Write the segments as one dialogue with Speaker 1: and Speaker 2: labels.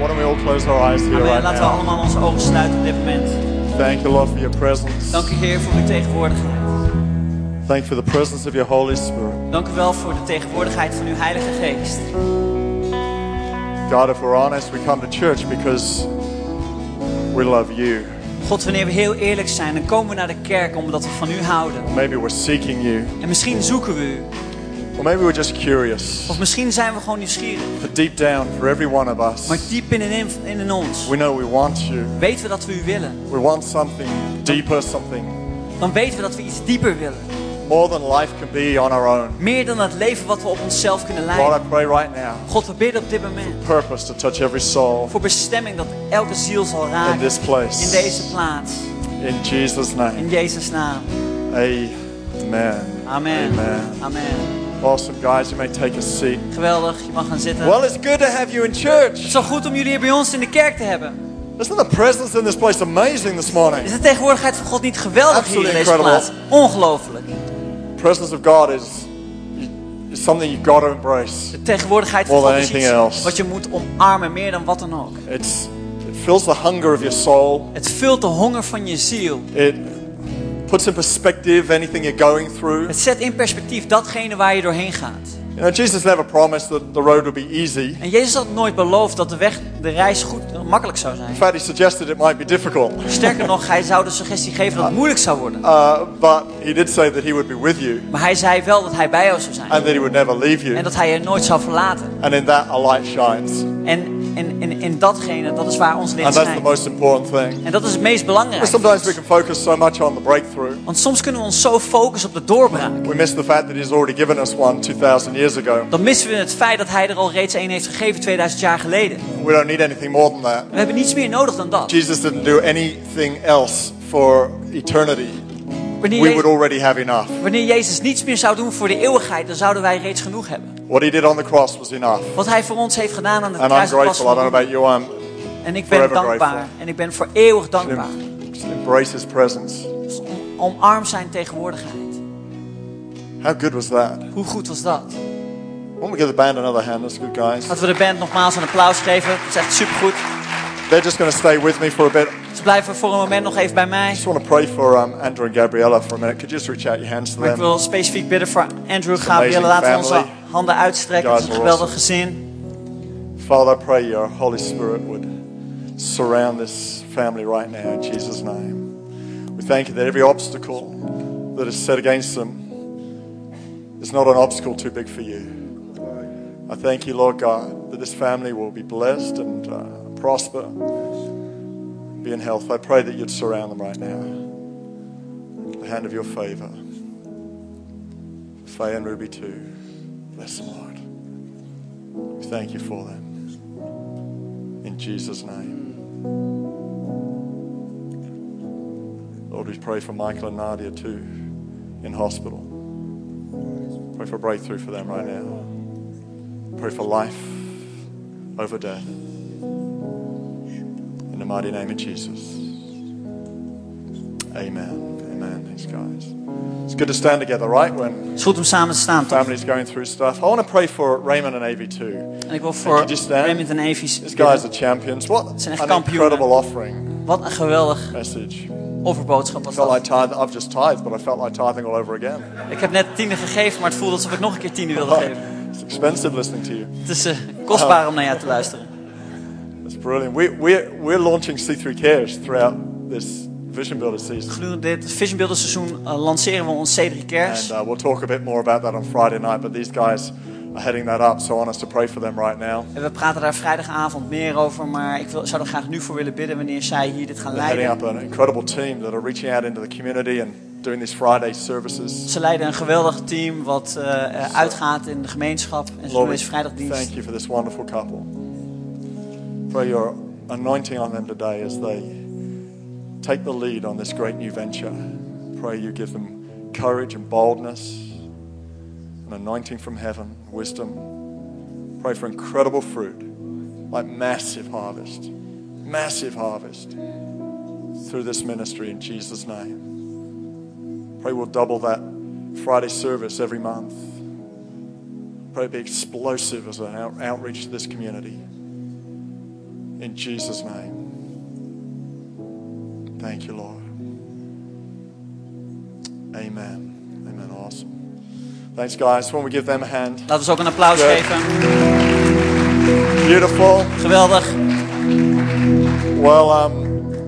Speaker 1: Why don't we all close our eyes here
Speaker 2: Amen.
Speaker 1: right
Speaker 2: Laten we
Speaker 1: now?
Speaker 2: allemaal onze ogen sluiten op dit moment.
Speaker 1: Thank you, Lord, for your presence.
Speaker 2: Dank u Heer voor uw tegenwoordigheid.
Speaker 1: Thank you for the presence of your Holy Spirit.
Speaker 2: Dank u wel voor de tegenwoordigheid van uw Heilige Geest.
Speaker 1: God, if we're honest, we come to church because we love you.
Speaker 2: God, wanneer we heel eerlijk zijn, dan komen we naar de kerk omdat we van u houden.
Speaker 1: Maybe we're seeking you.
Speaker 2: En misschien zoeken we u.
Speaker 1: Or maybe we're just curious.
Speaker 2: Of misschien zijn we gewoon nieuwsgierig.
Speaker 1: But deep down, for every one of us,
Speaker 2: Maar diep binnenin in, in ons
Speaker 1: we know we want you.
Speaker 2: weten we dat we u willen.
Speaker 1: We want something deeper, something
Speaker 2: Dan weten we dat we iets dieper willen.
Speaker 1: more than life can be on our own.
Speaker 2: Meer dan het leven wat we op onszelf kunnen leiden.
Speaker 1: I pray right now,
Speaker 2: God, we bidden op dit moment
Speaker 1: purpose to touch every soul
Speaker 2: voor bestemming dat elke ziel zal
Speaker 1: in
Speaker 2: raken
Speaker 1: this place.
Speaker 2: in deze plaats.
Speaker 1: In Jesus' name.
Speaker 2: In Jezus' naam.
Speaker 1: Amen.
Speaker 2: Amen.
Speaker 1: Amen.
Speaker 2: Amen.
Speaker 1: Awesome, guys. You may take a seat.
Speaker 2: Geweldig, je mag gaan zitten.
Speaker 1: Well, it's good to have you in
Speaker 2: Het
Speaker 1: church.
Speaker 2: is wel goed om jullie hier bij ons in de kerk te hebben.
Speaker 1: Isn't the presence in this place amazing this morning?
Speaker 2: Is de tegenwoordigheid van God niet geweldig hier in
Speaker 1: Absolutely
Speaker 2: deze
Speaker 1: incredible.
Speaker 2: plaats? Ongelooflijk.
Speaker 1: The presence of God is, is something you've got to embrace.
Speaker 2: De tegenwoordigheid van God is iets
Speaker 1: else.
Speaker 2: wat je moet omarmen, meer dan wat dan ook.
Speaker 1: It's, it fills the hunger of your soul.
Speaker 2: Het vult de honger van je ziel.
Speaker 1: It puts in perspective anything you're going through.
Speaker 2: Het zet in perspectief datgene waar je doorheen gaat.
Speaker 1: You know, Jesus never promised that the road would be easy.
Speaker 2: En Jezus had nooit beloofd dat de weg, de reis goed, makkelijk zou
Speaker 1: In
Speaker 2: zijn.
Speaker 1: fact, he suggested it might be difficult.
Speaker 2: Sterker nog, hij zou de suggestie geven dat het moeilijk zou worden.
Speaker 1: Uh, but he did say that he would be with you
Speaker 2: Maar hij zei wel dat hij bij jou zou zijn.
Speaker 1: and that he would never leave you.
Speaker 2: En dat hij je nooit zou verlaten.
Speaker 1: And in that, a light shines.
Speaker 2: En in, in, in datgene, dat is waar ons licht
Speaker 1: And that's the
Speaker 2: schijnt.
Speaker 1: most important thing.
Speaker 2: En dat is het meest belangrijke.
Speaker 1: Sometimes we can focus so much on the breakthrough.
Speaker 2: Want soms kunnen we ons zo focussen op de doorbraak.
Speaker 1: We miss the fact that he's already given us one 2,000 years ago.
Speaker 2: Dan missen we het feit dat hij er al reeds een heeft gegeven 2000 jaar geleden.
Speaker 1: We don't need anything more than that.
Speaker 2: We hebben niets meer nodig dan dat.
Speaker 1: Jesus didn't do anything else for eternity.
Speaker 2: Wanneer,
Speaker 1: We would already have enough.
Speaker 2: wanneer Jezus niets meer zou doen voor de eeuwigheid, dan zouden wij reeds genoeg hebben.
Speaker 1: What he did on the cross was enough.
Speaker 2: Wat hij voor ons heeft gedaan aan de
Speaker 1: And I'm
Speaker 2: kruis was
Speaker 1: grateful. I don't know about you. I'm
Speaker 2: En ik ben dankbaar.
Speaker 1: grateful.
Speaker 2: En ik ben voor eeuwig dankbaar.
Speaker 1: just embrace his presence.
Speaker 2: Dus om- Omarm zijn tegenwoordigheid.
Speaker 1: How good was that?
Speaker 2: Hoe goed was dat?
Speaker 1: Why don't we give the band another hand? That's good, guys.
Speaker 2: Laten we de band nogmaals een applaus geven. Dat is echt supergoed.
Speaker 1: They're just going to stay with me for a bit.
Speaker 2: Ze blijven voor een moment nog even bij mij.
Speaker 1: I just want to pray for um, Andrew and Gabriella for a minute. Could you just reach out your hands to
Speaker 2: Maar ik
Speaker 1: them?
Speaker 2: wil specifiek bidden voor Andrew Gabrielle.
Speaker 1: amazing
Speaker 2: Laten we onze handen uitstrekken. Het is een geweldig gezin.
Speaker 1: Father, I pray your Holy Spirit would surround this family right now in Jesus' name. We thank you that every obstacle that is set against them is not an obstacle too big for you. I thank you, Lord God, that this family will be blessed and uh, prosper, be in health. I pray that you'd surround them right now. The hand of your favor. Faye and Ruby too. Bless them, Lord. We thank you for them. In Jesus' name. Lord, we pray for Michael and Nadia too in hospital. Pray for breakthrough for them right now. Pray for life over death. In the mighty name of Jesus. Amen. Amen. Thanks, guys. It's good to stand together, right? When
Speaker 2: Het is goed om samen te staan, toch?
Speaker 1: families going through stuff. I want to pray for Raymond and Avi too.
Speaker 2: En ik wil voor
Speaker 1: Could you stand?
Speaker 2: Raymond en Evies
Speaker 1: These guys are champions. What
Speaker 2: zijn echt
Speaker 1: an
Speaker 2: kampioenen.
Speaker 1: incredible offering
Speaker 2: Wat een geweldig
Speaker 1: message.
Speaker 2: offerboodschap was
Speaker 1: felt
Speaker 2: dat.
Speaker 1: like. I've just tithed, but I felt like tithing all over again.
Speaker 2: Ik heb net tienen gegeven, maar het voelde alsof ik nog een keer tienen wilde geven.
Speaker 1: It's expensive listening to you.
Speaker 2: Het is eh, kostbaar om naar jou te luisteren.
Speaker 1: It's brilliant. We, we're, we're launching C3 Cares throughout this Vision Builder season.
Speaker 2: Gedurende dit Vision Builder seizoen eh, lanceren we ons C3 Cares.
Speaker 1: And uh, we'll talk a bit more about that on Friday night, but these guys are heading that up, so I want us to pray for them right now.
Speaker 2: En we praten daar vrijdagavond meer over, maar ik wil, zou er graag nu voor willen bidden wanneer zij hier dit gaan
Speaker 1: They're heading
Speaker 2: leiden.
Speaker 1: up an incredible team that are reaching out into the community and doing these Friday services.
Speaker 2: Ze leiden een geweldig team wat eh, uitgaat in de gemeenschap. En ze doen deze vrijdagdienst.
Speaker 1: thank you for this wonderful couple. Pray your anointing on them today as they take the lead on this great new venture. Pray you give them courage and boldness, an anointing from heaven, wisdom. Pray for incredible fruit, like massive harvest, massive harvest through this ministry in Jesus' name. Pray we'll double that Friday service every month. Pray it be explosive as an out- outreach to this community. In Jesus' name. Thank you, Lord. Amen. Amen. Awesome. Thanks, guys. When we give them a hand.
Speaker 2: Laten we ze ook een applaus
Speaker 1: Good.
Speaker 2: geven.
Speaker 1: Beautiful.
Speaker 2: Geweldig.
Speaker 1: Well, um,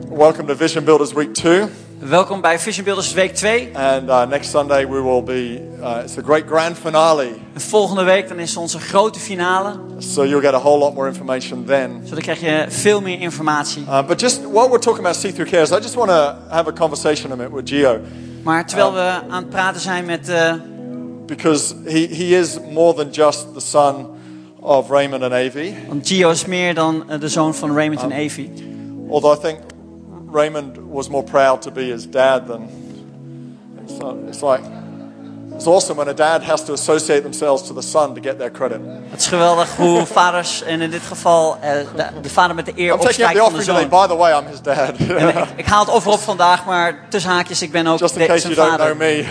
Speaker 1: welcome to Vision Builders Week 2.
Speaker 2: Welkom bij Vision Builders Week 2.
Speaker 1: And uh, next Sunday we will be, uh, it's the great grand finale.
Speaker 2: En volgende week dan is onze grote finale.
Speaker 1: So you'll get a whole lot more information then.
Speaker 2: Zo dan krijg je veel meer informatie.
Speaker 1: Uh, but just while we're talking about see through cares, I just want to have a conversation a minute with Gio.
Speaker 2: Maar terwijl we aan het praten zijn met...
Speaker 1: Because he, he is more than just the son of Raymond and Avi.
Speaker 2: want Gio is meer dan de zoon van Raymond en Evie.
Speaker 1: Although I think Raymond was more proud to be his dad than. It's, uh, it's like. It's awesome when a dad has to associate themselves to the son to get their credit.
Speaker 2: Het is geweldig hoe vaders, en in dit geval eh, de, de vader met de eer
Speaker 1: I'm
Speaker 2: opstijgt
Speaker 1: the
Speaker 2: van de zoon.
Speaker 1: By the way, I'm his dad.
Speaker 2: Ik, ik haal het offer op vandaag, maar tussen haakjes, ik ben ook
Speaker 1: Just in
Speaker 2: de-
Speaker 1: case
Speaker 2: zijn
Speaker 1: you don't know
Speaker 2: vader.
Speaker 1: me.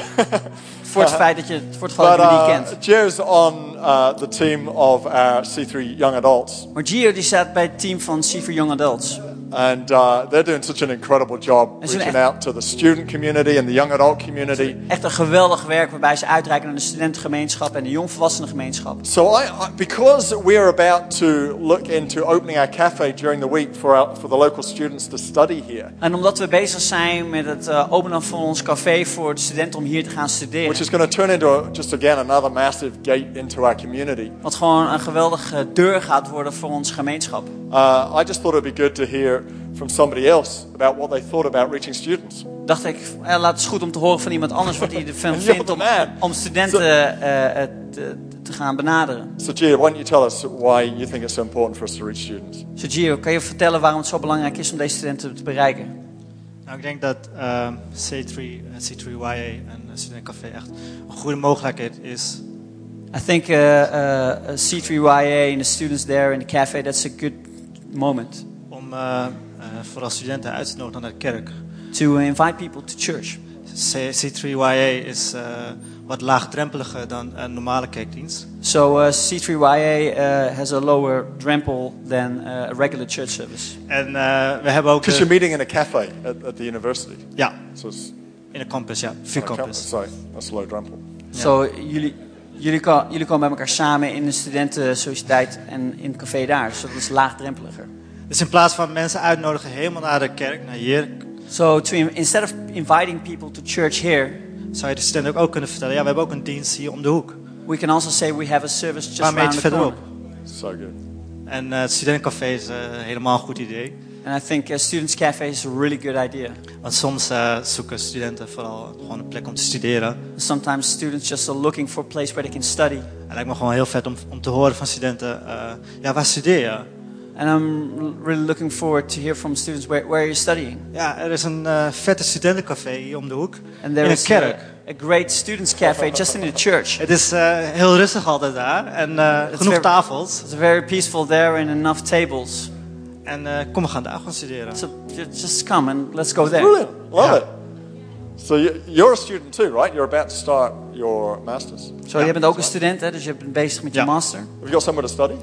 Speaker 2: Voor het feit dat je, voor het geval
Speaker 1: but
Speaker 2: dat je
Speaker 1: uh,
Speaker 2: kent.
Speaker 1: Gio's on uh, the team of our C3 Young Adults.
Speaker 2: Maar Gio die staat bij het team van C4 Young Adults.
Speaker 1: And uh, they're doing such an incredible job
Speaker 2: En ze doen
Speaker 1: reaching
Speaker 2: echt-
Speaker 1: out to the student community and the young adult community.
Speaker 2: Echt een geweldig werk waarbij ze uitreiken naar de studentengemeenschap en de jongvolwassenengemeenschap.
Speaker 1: So, I, because we're about to look into opening our cafe during the week for, our, for the local students to study here,
Speaker 2: En omdat we bezig zijn met het eh, openen van ons café voor de studenten om hier te gaan studeren.
Speaker 1: which is going to turn into a, just again another massive gate into our community,
Speaker 2: Wat gewoon een geweldige deur gaat worden voor onze gemeenschap.
Speaker 1: uh, I just thought it'd be good to hear from somebody else about what they thought about reaching students.
Speaker 2: Dacht ik, eh, laat het is goed om te horen van iemand anders wat hij ervan vindt om, om studenten eh, eh, te, te gaan benaderen.
Speaker 1: So, Gia, why don't you tell us why you think it's so important for us to reach students?
Speaker 2: So Gio, kan je vertellen waarom het zo belangrijk is om deze studenten te bereiken?
Speaker 3: Nou, ik denk dat ehm, C3, eh, C3YA en uh, Studentencafé echt een goede mogelijkheid is
Speaker 2: I think uh, uh, C3YA and the students there in the cafe, that's a good moment
Speaker 3: om eh, vooral studenten uit te nodigen naar de kerk.
Speaker 2: to invite people to church.
Speaker 3: C- C3YA is eh, wat laagdrempeliger dan een normale kerkdienst.
Speaker 2: So uh, C3YA uh, has a lower drempel than uh, a regular church service.
Speaker 3: En eh, we hebben ook...
Speaker 1: Because you're meeting in a cafe at, at the university.
Speaker 3: ja,
Speaker 1: So
Speaker 3: in de campus, ja.
Speaker 1: a
Speaker 3: Vier
Speaker 1: campus,
Speaker 3: campus.
Speaker 1: so that's low drempel.
Speaker 2: So jullie, jullie, jullie komen bij elkaar samen in de studentensociëteit en in het café daar. Dus dat is laagdrempeliger.
Speaker 3: Dus in plaats van mensen uitnodigen helemaal naar de kerk, naar hier,
Speaker 2: So to, instead of inviting people to church here,
Speaker 3: zou je de studenten ook, ook kunnen vertellen, ja, we hebben ook een dienst hier om de hoek.
Speaker 2: we can also say we have a service just around the corner.
Speaker 3: verderop.
Speaker 1: So good.
Speaker 3: En eh, het studentencafé is eh, helemaal een goed idee.
Speaker 2: And I think uh, Students Cafe is a really good idea.
Speaker 3: Want soms eh, zoeken studenten vooral gewoon een plek om te studeren.
Speaker 2: Sometimes students just are looking for a place where they can study.
Speaker 3: Het lijkt me gewoon heel vet om, om te horen van studenten, eh, ja, waar studeer je?
Speaker 2: And I'm really looking forward to hear from students where, where you're studying.
Speaker 3: Ja, er is een eh, vette studentencafé hier om de hoek.
Speaker 2: And
Speaker 3: in
Speaker 2: there
Speaker 3: een
Speaker 2: is a,
Speaker 3: kerk.
Speaker 2: a great students cafe just in the church.
Speaker 3: Het is eh, heel rustig altijd daar en eh, genoeg
Speaker 2: very-
Speaker 3: tafels.
Speaker 2: It's very peaceful there and enough tables.
Speaker 3: En eh, kom, we gaan daar gewoon studeren.
Speaker 2: So just come and let's go there.
Speaker 1: Brilliant. Love
Speaker 3: Yeah.
Speaker 1: it. So you, you're a student too, right? You're about to start your masters.
Speaker 2: Zo, je bent ook een student, hè, dus je bent bezig met je master.
Speaker 1: Have you got somewhere to study?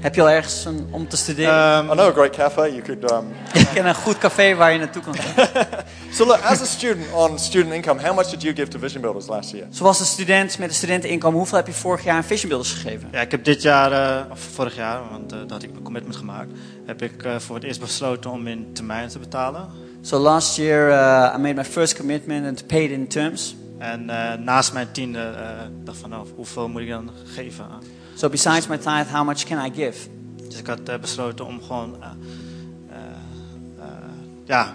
Speaker 2: Heb je al ergens een, om te studeren?
Speaker 3: Ehm,
Speaker 1: I know a great cafe. You could. Um,
Speaker 2: ik ken een goed café waar je naartoe kan gaan.
Speaker 1: so look, as a student on student income, how much did you give to Vision Builders last year?
Speaker 2: Zoals een student met een studenteninkomen, hoeveel heb je vorig jaar aan Vision Builders gegeven?
Speaker 3: ja, ik heb dit jaar, eh, of vorig jaar, want eh, dat had ik mijn commitment gemaakt, heb ik eh, voor het eerst besloten om in termijn te betalen.
Speaker 2: So last year uh, I made my first commitment and paid in terms.
Speaker 3: En eh, naast mijn tiende eh dacht van, nou, hoeveel moet ik dan geven?
Speaker 2: So besides my tithe, how much can I give?
Speaker 3: Dus ik had eh, besloten om gewoon, eh, eh, ja,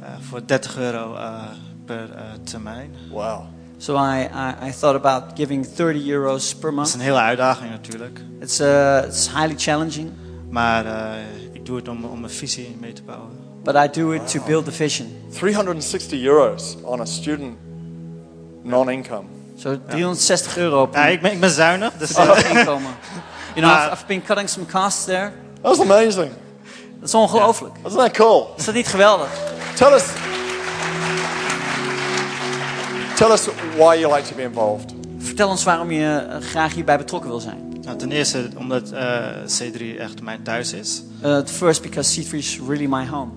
Speaker 3: eh, voor 30 euro eh, per eh, termijn.
Speaker 1: Wow.
Speaker 2: So I, I, I thought about giving 30 euros per
Speaker 3: Dat is
Speaker 2: month.
Speaker 3: een hele uitdaging natuurlijk.
Speaker 2: It's, uh, it's highly challenging,
Speaker 3: Maar ik doe het om, om een visie mee te bouwen.
Speaker 2: but I do it to build the vision.
Speaker 1: 360 euros on a student non-income.
Speaker 2: So 360 euro per
Speaker 3: Ja, ik ben, ik ben zuinig, dus eh,
Speaker 2: studenteninkomen. You know, I've, been cutting some costs there.
Speaker 1: That's amazing.
Speaker 2: Dat is ongelooflijk.
Speaker 1: Isn't that cool?
Speaker 2: Is dat niet geweldig?
Speaker 1: Tell us. Tell us why you like to be involved.
Speaker 2: Vertel ons waarom je eh, graag hierbij betrokken wil zijn.
Speaker 3: Nou, ten eerste omdat eh, C3 echt mijn thuis is.
Speaker 2: Uh, first, because C3 is really my home.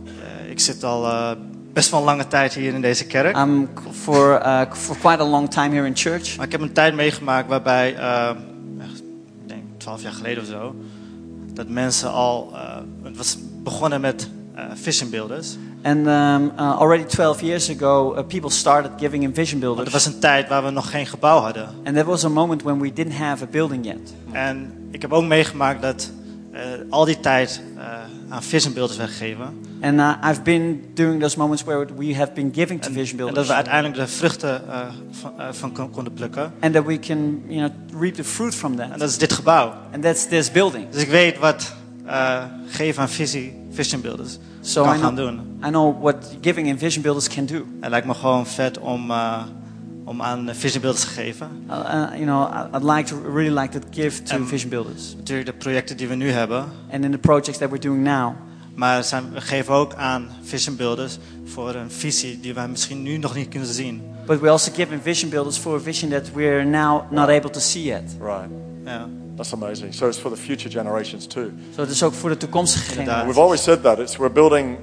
Speaker 3: Ik zit al best wel een lange tijd hier in deze kerk.
Speaker 2: I'm c- for, uh, for quite a long time here in church.
Speaker 3: Maar ik heb een tijd meegemaakt waarbij, echt, ik denk 12 jaar geleden of zo, dat mensen al, eh, het was begonnen met eh vision builders.
Speaker 2: And um, uh, already 12 years ago, uh, people started giving in vision builders.
Speaker 3: het was een tijd waar we nog geen gebouw hadden.
Speaker 2: And there was a moment when we didn't have a building yet.
Speaker 3: En ik heb ook meegemaakt dat al die tijd eh, aan vision builders werd gegeven.
Speaker 2: And uh, I've been during those moments where we have been giving to
Speaker 3: En,
Speaker 2: vision
Speaker 3: en dat
Speaker 2: builders.
Speaker 3: we uiteindelijk de vruchten eh, van, eh, van kon- konden plukken.
Speaker 2: And that we can, you know, reap the fruit from that.
Speaker 3: En dat is dit gebouw.
Speaker 2: And that's this building.
Speaker 3: Dus ik weet wat eh, geven aan visie, vision builders
Speaker 2: So
Speaker 3: kan
Speaker 2: I
Speaker 3: gaan
Speaker 2: know,
Speaker 3: doen.
Speaker 2: I know what giving in vision builders can do.
Speaker 3: Het lijkt me gewoon vet om, eh, om aan vision builders te geven.
Speaker 2: Uh, you know, I'd like to really like to give to
Speaker 3: Um,
Speaker 2: vision builders.
Speaker 3: Natuurlijk de projecten die we nu hebben.
Speaker 2: And in the projects that we're doing now,
Speaker 3: Maar zijn, we geven ook aan vision builders voor een visie die wij misschien nu nog niet kunnen zien.
Speaker 2: but we also give in vision builders for a vision that we're now not able to see yet.
Speaker 1: Right.
Speaker 3: Ja.
Speaker 1: That's amazing. So it's for the future generations too.
Speaker 2: So het is ook voor de toekomstige
Speaker 3: Inderdaad.
Speaker 2: generatie.
Speaker 1: We've always said that. It's we're building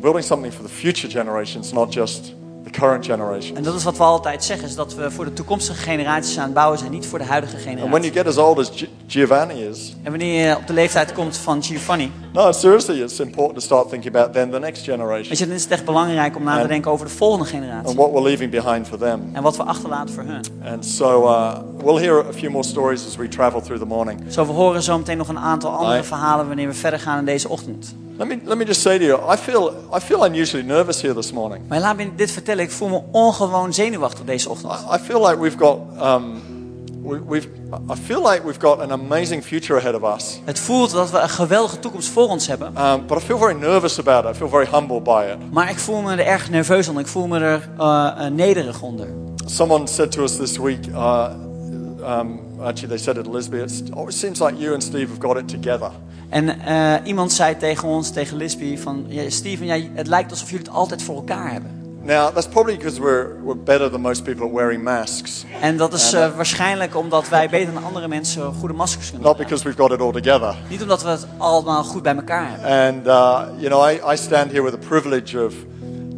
Speaker 1: building something for the future generations, not just the current generation.
Speaker 2: En dat is wat we altijd zeggen, is dat we voor de toekomstige generaties aan het bouwen zijn, niet voor de huidige
Speaker 1: And when
Speaker 2: generatie.
Speaker 1: you get as old as Gi- Giovanni is,
Speaker 2: En wanneer je op de leeftijd komt van Giovanni,
Speaker 1: no, seriously, it's important to start thinking about then the next generation
Speaker 2: weet je, dan is het echt belangrijk om na te
Speaker 1: En-
Speaker 2: denken over de volgende
Speaker 1: and
Speaker 2: generatie.
Speaker 1: what we're leaving behind for them.
Speaker 2: En wat we achterlaten voor hun.
Speaker 1: And so uh, we'll hear a few more stories as we travel through the morning.
Speaker 2: Zo, we horen zo meteen nog een aantal andere verhalen wanneer we verder gaan in deze ochtend.
Speaker 1: Let me let me just say to you, I feel I feel unusually nervous here this morning.
Speaker 2: Maar laat me dit vertellen, ik voel me ongewoon zenuwachtig deze ochtend.
Speaker 1: I, I feel like we've got um, we, we've I feel like we've got an amazing future ahead of us.
Speaker 2: Het voelt dat we een geweldige toekomst voor ons hebben.
Speaker 1: Um, but I feel very nervous about it. I feel very humbled by it.
Speaker 2: Maar ik voel me er erg nerveus onder. Ik voel me er eh, nederig onder.
Speaker 1: Someone said to us this week, uh, um, actually, they said it Lisbon, it's, oh, it seems like you and Steve have got it together.
Speaker 2: En eh, iemand zei tegen ons, tegen Lisby, van... Ja, Steven, ja, het lijkt alsof jullie het altijd voor elkaar hebben.
Speaker 1: Now, that's probably because we're, we're better than most people at wearing masks,
Speaker 2: En dat is
Speaker 1: En,
Speaker 2: eh, waarschijnlijk omdat wij beter dan andere mensen goede maskers kunnen
Speaker 1: not because we've got it all together.
Speaker 2: Niet omdat we het allemaal goed bij elkaar hebben.
Speaker 1: And, uh, you know, I, I stand here with the privilege of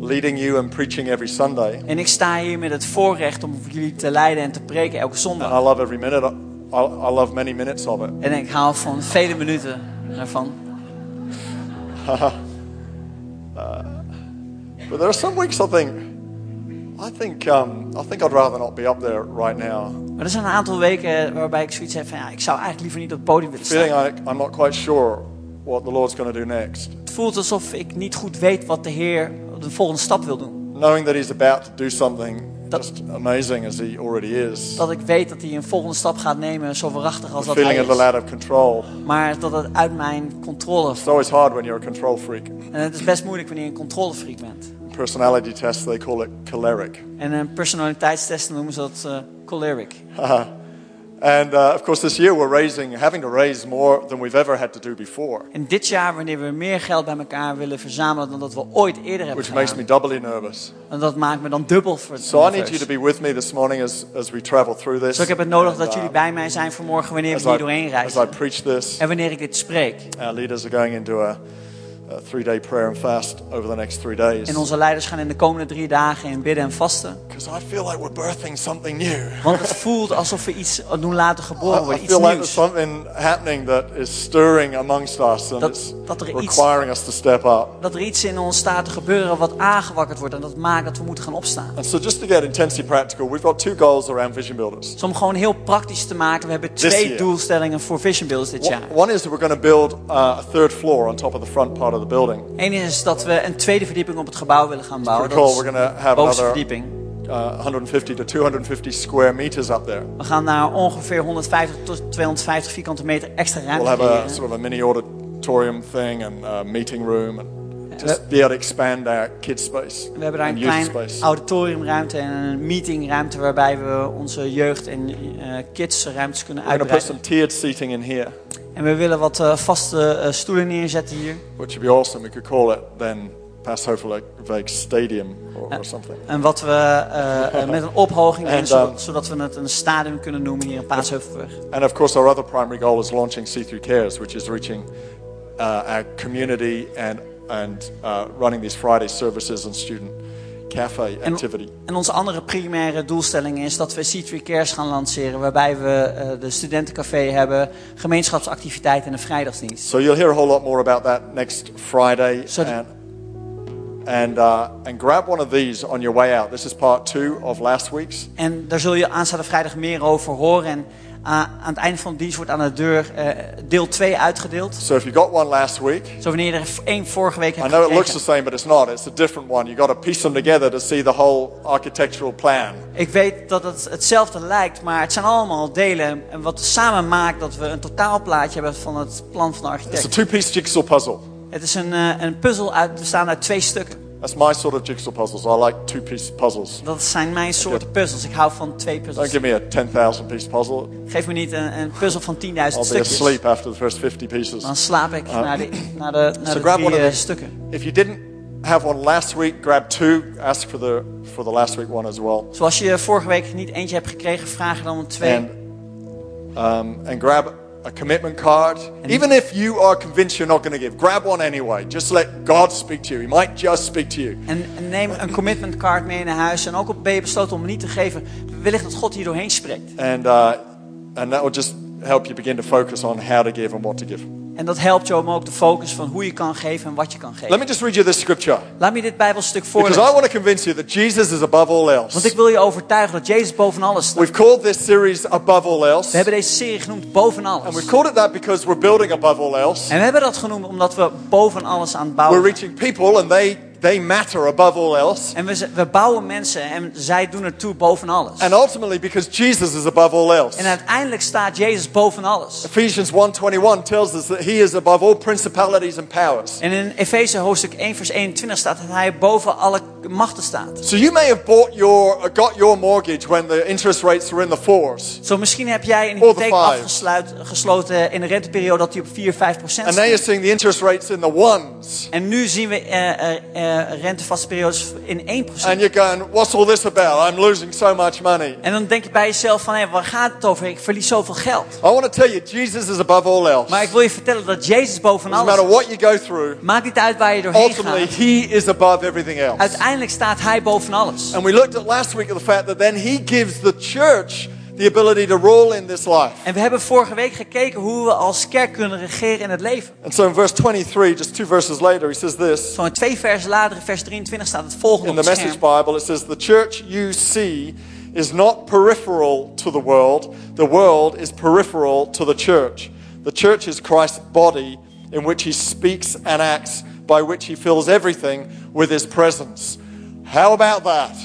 Speaker 1: leading you and preaching every Sunday.
Speaker 2: En ik sta hier met het voorrecht om jullie te leiden en te preken elke
Speaker 1: And
Speaker 2: zondag.
Speaker 1: I love every minute. I, I love many minutes of it.
Speaker 2: En ik hou van vele minuten daarvan.
Speaker 1: But there are some weeks I think, I think, um, I think I'd rather not be up there right now.
Speaker 2: Maar er zijn een aantal weken waarbij ik zoiets heb van... Ja, ik zou eigenlijk liever niet op het podium willen
Speaker 1: Feeling
Speaker 2: staan.
Speaker 1: like I'm not quite sure what the Lord's going to do next.
Speaker 2: Het voelt alsof ik niet goed weet wat de Heer de volgende stap wil doen.
Speaker 1: Knowing that He's about to do something
Speaker 2: Dat-
Speaker 1: just amazing as He already is.
Speaker 2: Dat ik weet dat hij een volgende stap gaat nemen, zo waarachtig als dat hij is.
Speaker 1: out of control.
Speaker 2: Maar dat het uit mijn controle
Speaker 1: It's always hard when you're a control freak.
Speaker 2: En het is best moeilijk wanneer je een controlefreak bent.
Speaker 1: Personality test, they call it choleric.
Speaker 2: En een personaliteitstest noemen ze dat eh, choleric.
Speaker 1: And uh, of course, this year we're raising, having to raise more than we've ever had to do before,
Speaker 2: En dit jaar, wanneer we meer geld bij elkaar willen verzamelen dan dat we ooit eerder hebben
Speaker 1: which makes
Speaker 2: gedaan.
Speaker 1: me doubly nervous.
Speaker 2: En dat maakt me dan dubbel voor
Speaker 1: So I need you to be with me this morning as, as we travel through this.
Speaker 2: Dus ik heb het nodig
Speaker 1: And,
Speaker 2: dat
Speaker 1: uh,
Speaker 2: jullie bij mij zijn vanmorgen wanneer we hier doorheen
Speaker 1: I, as I
Speaker 2: reizen.
Speaker 1: preach this,
Speaker 2: En wanneer ik dit spreek.
Speaker 1: our leaders are going into a, a three-day prayer and fast over the next three days.
Speaker 2: En onze leiders gaan in de komende drie dagen in bidden en vasten.
Speaker 1: Because I feel like we're birthing something new.
Speaker 2: Want het voelt alsof we iets doen laten geboren
Speaker 1: I, I
Speaker 2: worden. Iets
Speaker 1: feel like there's
Speaker 2: nieuws.
Speaker 1: something happening that is stirring amongst us and
Speaker 2: Dat-
Speaker 1: it's
Speaker 2: dat er iets-
Speaker 1: requiring us to step up.
Speaker 2: Dat er iets in ons staat te gebeuren wat aangewakkerd wordt. En dat maakt dat we moeten gaan opstaan.
Speaker 1: And so just to get intensely practical, we've got two goals around Vision Builders.
Speaker 2: Dus om gewoon heel praktisch te maken. We hebben twee doelstellingen voor Vision Builders dit jaar.
Speaker 1: One is that we're going to build uh, a third floor on top of the front part of the building.
Speaker 2: Eén is dat we een tweede verdieping op het gebouw willen gaan bouwen.
Speaker 1: Pretty
Speaker 2: Dat
Speaker 1: cool.
Speaker 2: is
Speaker 1: We're have
Speaker 2: bovenste
Speaker 1: another
Speaker 2: verdieping.
Speaker 1: uh, 150 to 250 square meters up there.
Speaker 2: We gaan naar ongeveer 150 tot 250 vierkante meter extra
Speaker 1: We'll
Speaker 2: ruimte
Speaker 1: have a sort of a mini auditorium thing and a meeting room and just
Speaker 2: we-
Speaker 1: be able to expand our kids space
Speaker 2: We hebben daar een klein auditoriumruimte en een meetingruimte waarbij we onze jeugd- en eh kidsruimtes kunnen
Speaker 1: We're going to put
Speaker 2: uitbreiden.
Speaker 1: some tiered seating in here,
Speaker 2: En we willen wat eh, vaste eh, stoelen neerzetten hier.
Speaker 1: which would be awesome. We could call it then Passoverweg Stadium or, or something.
Speaker 2: En wat we eh, eh, met een ophoging doen,
Speaker 1: En
Speaker 2: zodat, we het een stadion kunnen noemen hier in Paasheuvelweg.
Speaker 1: And of course, our other primary goal is launching C3 Cares, which is reaching uh, our community and, and uh, running these Friday services and student cafe activity.
Speaker 2: en onze andere primaire doelstelling is dat we C3 Cares gaan lanceren, waarbij we eh, de studentencafé hebben, gemeenschapsactiviteiten en een vrijdagsdienst.
Speaker 1: So you'll hear a whole lot more about that next Friday.
Speaker 2: So-
Speaker 1: and, and, uh, and grab one of these on your way out. This is part two of last week's.
Speaker 2: En daar zul je aanstaande vrijdag meer over horen. En aan het einde van de dienst wordt aan de deur eh, deel 2 uitgedeeld.
Speaker 1: So if you got one last week,
Speaker 2: Zo wanneer je er één vorige week
Speaker 1: I
Speaker 2: hebt
Speaker 1: know it looks the
Speaker 2: gekregen.
Speaker 1: same, but it's not. It's a different one. You've got to piece them together to see the whole architectural plan.
Speaker 2: Ik weet dat het hetzelfde lijkt, maar het zijn allemaal delen. En wat samen maakt dat we een totaalplaatje hebben van het plan van de
Speaker 1: It's a
Speaker 2: architect.
Speaker 1: two-piece jigsaw puzzle.
Speaker 2: Het is een, eh, een puzzel uit, bestaande uit twee stukken.
Speaker 1: That's my sort of jigsaw puzzles. I like two-piece puzzles.
Speaker 2: Dat zijn mijn soorten puzzels. Ik hou van twee
Speaker 1: Don't
Speaker 2: puzzels.
Speaker 1: give me a 10,000 piece puzzle.
Speaker 2: Geef me niet een, een puzzel van 10.000
Speaker 1: I'll be
Speaker 2: stukjes.
Speaker 1: asleep after the first 50 pieces.
Speaker 2: Dan slaap ik naar de, naar de, naar
Speaker 1: So
Speaker 2: de
Speaker 1: grab
Speaker 2: drie
Speaker 1: one of
Speaker 2: eh, stukken.
Speaker 1: If you didn't have one last week, grab two. Ask for the for the last week one as well.
Speaker 2: Zoals je vorige week niet eentje hebt gekregen, vraag dan om twee.
Speaker 1: And um, and grab a commitment card. Even if you are convinced you're not going to give, grab one anyway. Just let God speak to you. He might just speak to you.
Speaker 2: En neem een commitment card mee naar huis. En ook al ben je besloten om niet te geven, wellicht dat God hier doorheen spreekt.
Speaker 1: And uh, and that will just help you begin to focus on how to give and what to give.
Speaker 2: En dat helpt je om ook te focussen van hoe je kan geven en wat je kan
Speaker 1: Let
Speaker 2: geven.
Speaker 1: me just read you this scripture
Speaker 2: Laat me dit Bijbelstuk
Speaker 1: because I
Speaker 2: voorlezen.
Speaker 1: want to convince you that Jesus is above all else.
Speaker 2: Want ik wil je overtuigen dat Jezus boven alles staat.
Speaker 1: We've called this series Above All
Speaker 2: We
Speaker 1: Else.
Speaker 2: hebben deze serie genoemd Boven
Speaker 1: And
Speaker 2: Alles.
Speaker 1: we've called it that because we're building above all else.
Speaker 2: En we hebben dat genoemd omdat we boven alles aan het bouwen
Speaker 1: We're reaching people and they, they matter above all else.
Speaker 2: En we, we bouwen mensen en zij doen ertoe boven alles.
Speaker 1: And ultimately because Jesus is above all else.
Speaker 2: En uiteindelijk staat Jezus boven alles.
Speaker 1: Ephesians 1.21 tells us that he is above all principalities and powers.
Speaker 2: En in Efeze hoofdstuk 1 vers 21 staat dat hij boven alle machten staat.
Speaker 1: So you may have bought your, uh, got your mortgage when the interest rates were in the fours.
Speaker 2: Zo misschien heb jij een hypotheek
Speaker 1: fives.
Speaker 2: afgesluit, gesloten in een renteperiode dat die op 4, 5 procent
Speaker 1: And now you're seeing the interest rates in the ones.
Speaker 2: En nu zien we eh eh, rentevaste periodes in 1%
Speaker 1: And you're going, what's all this about? I'm losing so much money.
Speaker 2: En dan denk je bij jezelf van, hé, waar gaat het over? Ik verlies zoveel geld.
Speaker 1: I want to tell you, Jesus is above all else.
Speaker 2: Maar ik wil je vertellen dat Jezus boven
Speaker 1: No
Speaker 2: alles
Speaker 1: matter
Speaker 2: is.
Speaker 1: what you go through,
Speaker 2: Maakt niet uit waar je doorheen
Speaker 1: ultimately
Speaker 2: gaat.
Speaker 1: he is above everything else.
Speaker 2: Uiteindelijk staat hij boven alles.
Speaker 1: And we looked at last week at the fact that then he gives the church the ability to rule in this life.
Speaker 2: En we hebben vorige week gekeken hoe we als kerk kunnen regeren in het leven.
Speaker 1: And so in verse 23, just two verses later, he says this.
Speaker 2: Zo in twee versen later, in vers 23, staat het volgende
Speaker 1: In the Message
Speaker 2: scherm.
Speaker 1: Bible, it says, The church you see is not peripheral to the world, the world is peripheral to the church. The church is Christ's body in which he speaks and acts, by which he fills everything with his presence. How about that?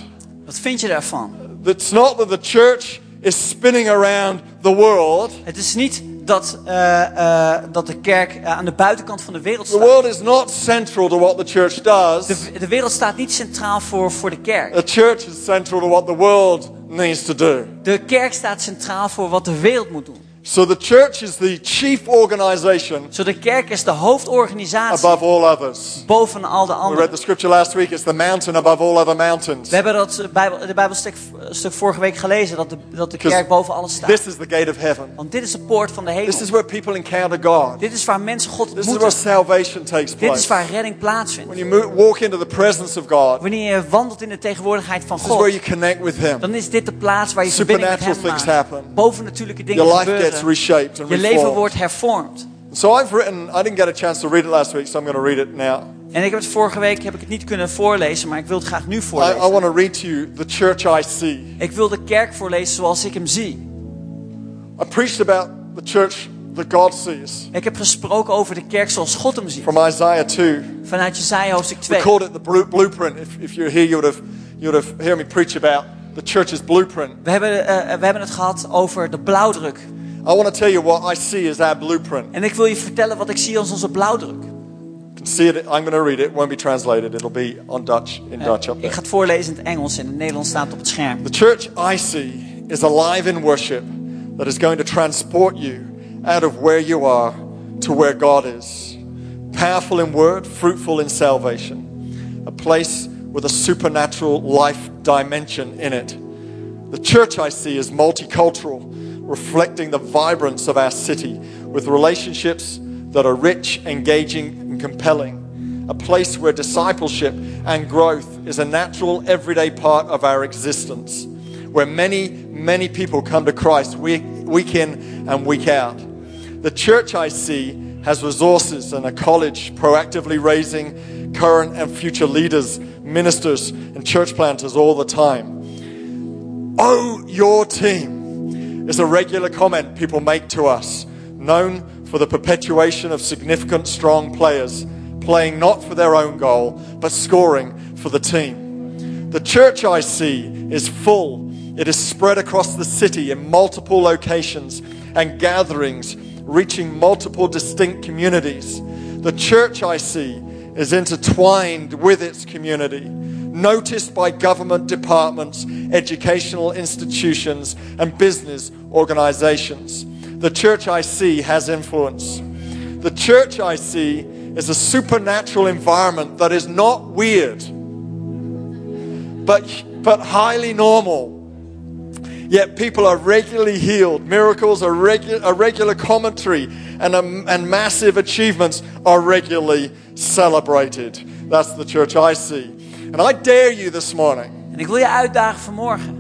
Speaker 2: Wat vind je daarvan?
Speaker 1: It's not that the church is spinning around the world.
Speaker 2: Het is niet dat, eh, eh, dat de kerk eh, aan de buitenkant van de wereld
Speaker 1: The
Speaker 2: staat.
Speaker 1: world is not central to what the church does.
Speaker 2: De, de wereld staat niet centraal voor, voor de kerk.
Speaker 1: The church is central to what the world needs to do.
Speaker 2: De kerk staat centraal voor wat de wereld moet doen.
Speaker 1: So the church is the chief organization
Speaker 2: Zo de kerk is de hoofdorganisatie
Speaker 1: above all others.
Speaker 2: boven al de
Speaker 1: We read
Speaker 2: anderen.
Speaker 1: the scripture last week. It's the mountain above all other mountains.
Speaker 2: We hebben dat eh, Bijbel, de Bijbelstuk stuk vorige week gelezen, dat de, dat de kerk boven alles staat.
Speaker 1: This is the gate of heaven.
Speaker 2: Want dit is de poort van de
Speaker 1: This
Speaker 2: hemel.
Speaker 1: is where people encounter God.
Speaker 2: Dit is waar mensen God
Speaker 1: This is
Speaker 2: ontmoeten.
Speaker 1: where salvation takes
Speaker 2: Dit is
Speaker 1: place.
Speaker 2: waar redding plaatsvindt.
Speaker 1: When you walk into the presence of God,
Speaker 2: Wanneer je wandelt in de tegenwoordigheid van
Speaker 1: this is where
Speaker 2: God,
Speaker 1: you connect with Him.
Speaker 2: dan is dit de plaats waar je verbinding met
Speaker 1: Supernatural
Speaker 2: hem
Speaker 1: things
Speaker 2: maakt.
Speaker 1: happen.
Speaker 2: Bovennatuurlijke dingen
Speaker 1: life gets reshaped and
Speaker 2: Je leven wordt hervormd.
Speaker 1: So I've written, I didn't get a chance to read it last week, so I'm going to read it now.
Speaker 2: En ik heb het vorige week heb ik het niet kunnen voorlezen, maar ik wil het graag nu
Speaker 1: I, I
Speaker 2: voorlezen.
Speaker 1: want to read to you the church I see.
Speaker 2: Ik wil de kerk voorlezen zoals ik hem zie.
Speaker 1: I preached about the church that God sees
Speaker 2: Ik heb gesproken over de kerk zoals God hem ziet.
Speaker 1: from Isaiah 2.
Speaker 2: Vanuit Jesaja hoofdstuk
Speaker 1: We
Speaker 2: 2.
Speaker 1: called it the blu- blueprint. If, if you're here, you would have, you would have heard me preach about the church's blueprint.
Speaker 2: We hebben, eh, we hebben het gehad over de blauwdruk.
Speaker 1: I want to tell you what I see as our blueprint.
Speaker 2: En ik wil je vertellen wat ik zie als onze blauwdruk.
Speaker 1: You can see it. I'm going to read it. It won't be translated. It'll be on Dutch, in eh, Dutch up
Speaker 2: Ik ga het voorlezen in het Engels en in het Nederlands staat op het scherm.
Speaker 1: The church I see is alive in worship that is going to transport you out of where you are to where God is. Powerful in word, fruitful in salvation. A place with a supernatural life dimension in it. The church I see is multicultural, reflecting the vibrance of our city with relationships that are rich, engaging, and compelling. A place where discipleship and growth is a natural, everyday part of our existence, where many, many people come to Christ week, week in and week out. The church I see has resources and a college proactively raising current and future leaders, ministers, and church planters all the time. Oh, your team is a regular comment people make to us, known for the perpetuation of significant, strong players playing not for their own goal, but scoring for the team. The church I see is full. It is spread across the city in multiple locations and gatherings, reaching multiple distinct communities. The church I see is intertwined with its community, noticed by government departments, educational institutions, and business organizations. The church I see has influence. The church I see is a supernatural environment that is not weird, but, but highly normal. Yet people are regularly healed. Miracles are regu- a regular commentary, and, um, and massive achievements are regularly celebrated. That's the church I see. And I dare you this morning
Speaker 2: En ik wil je uitdagen vanmorgen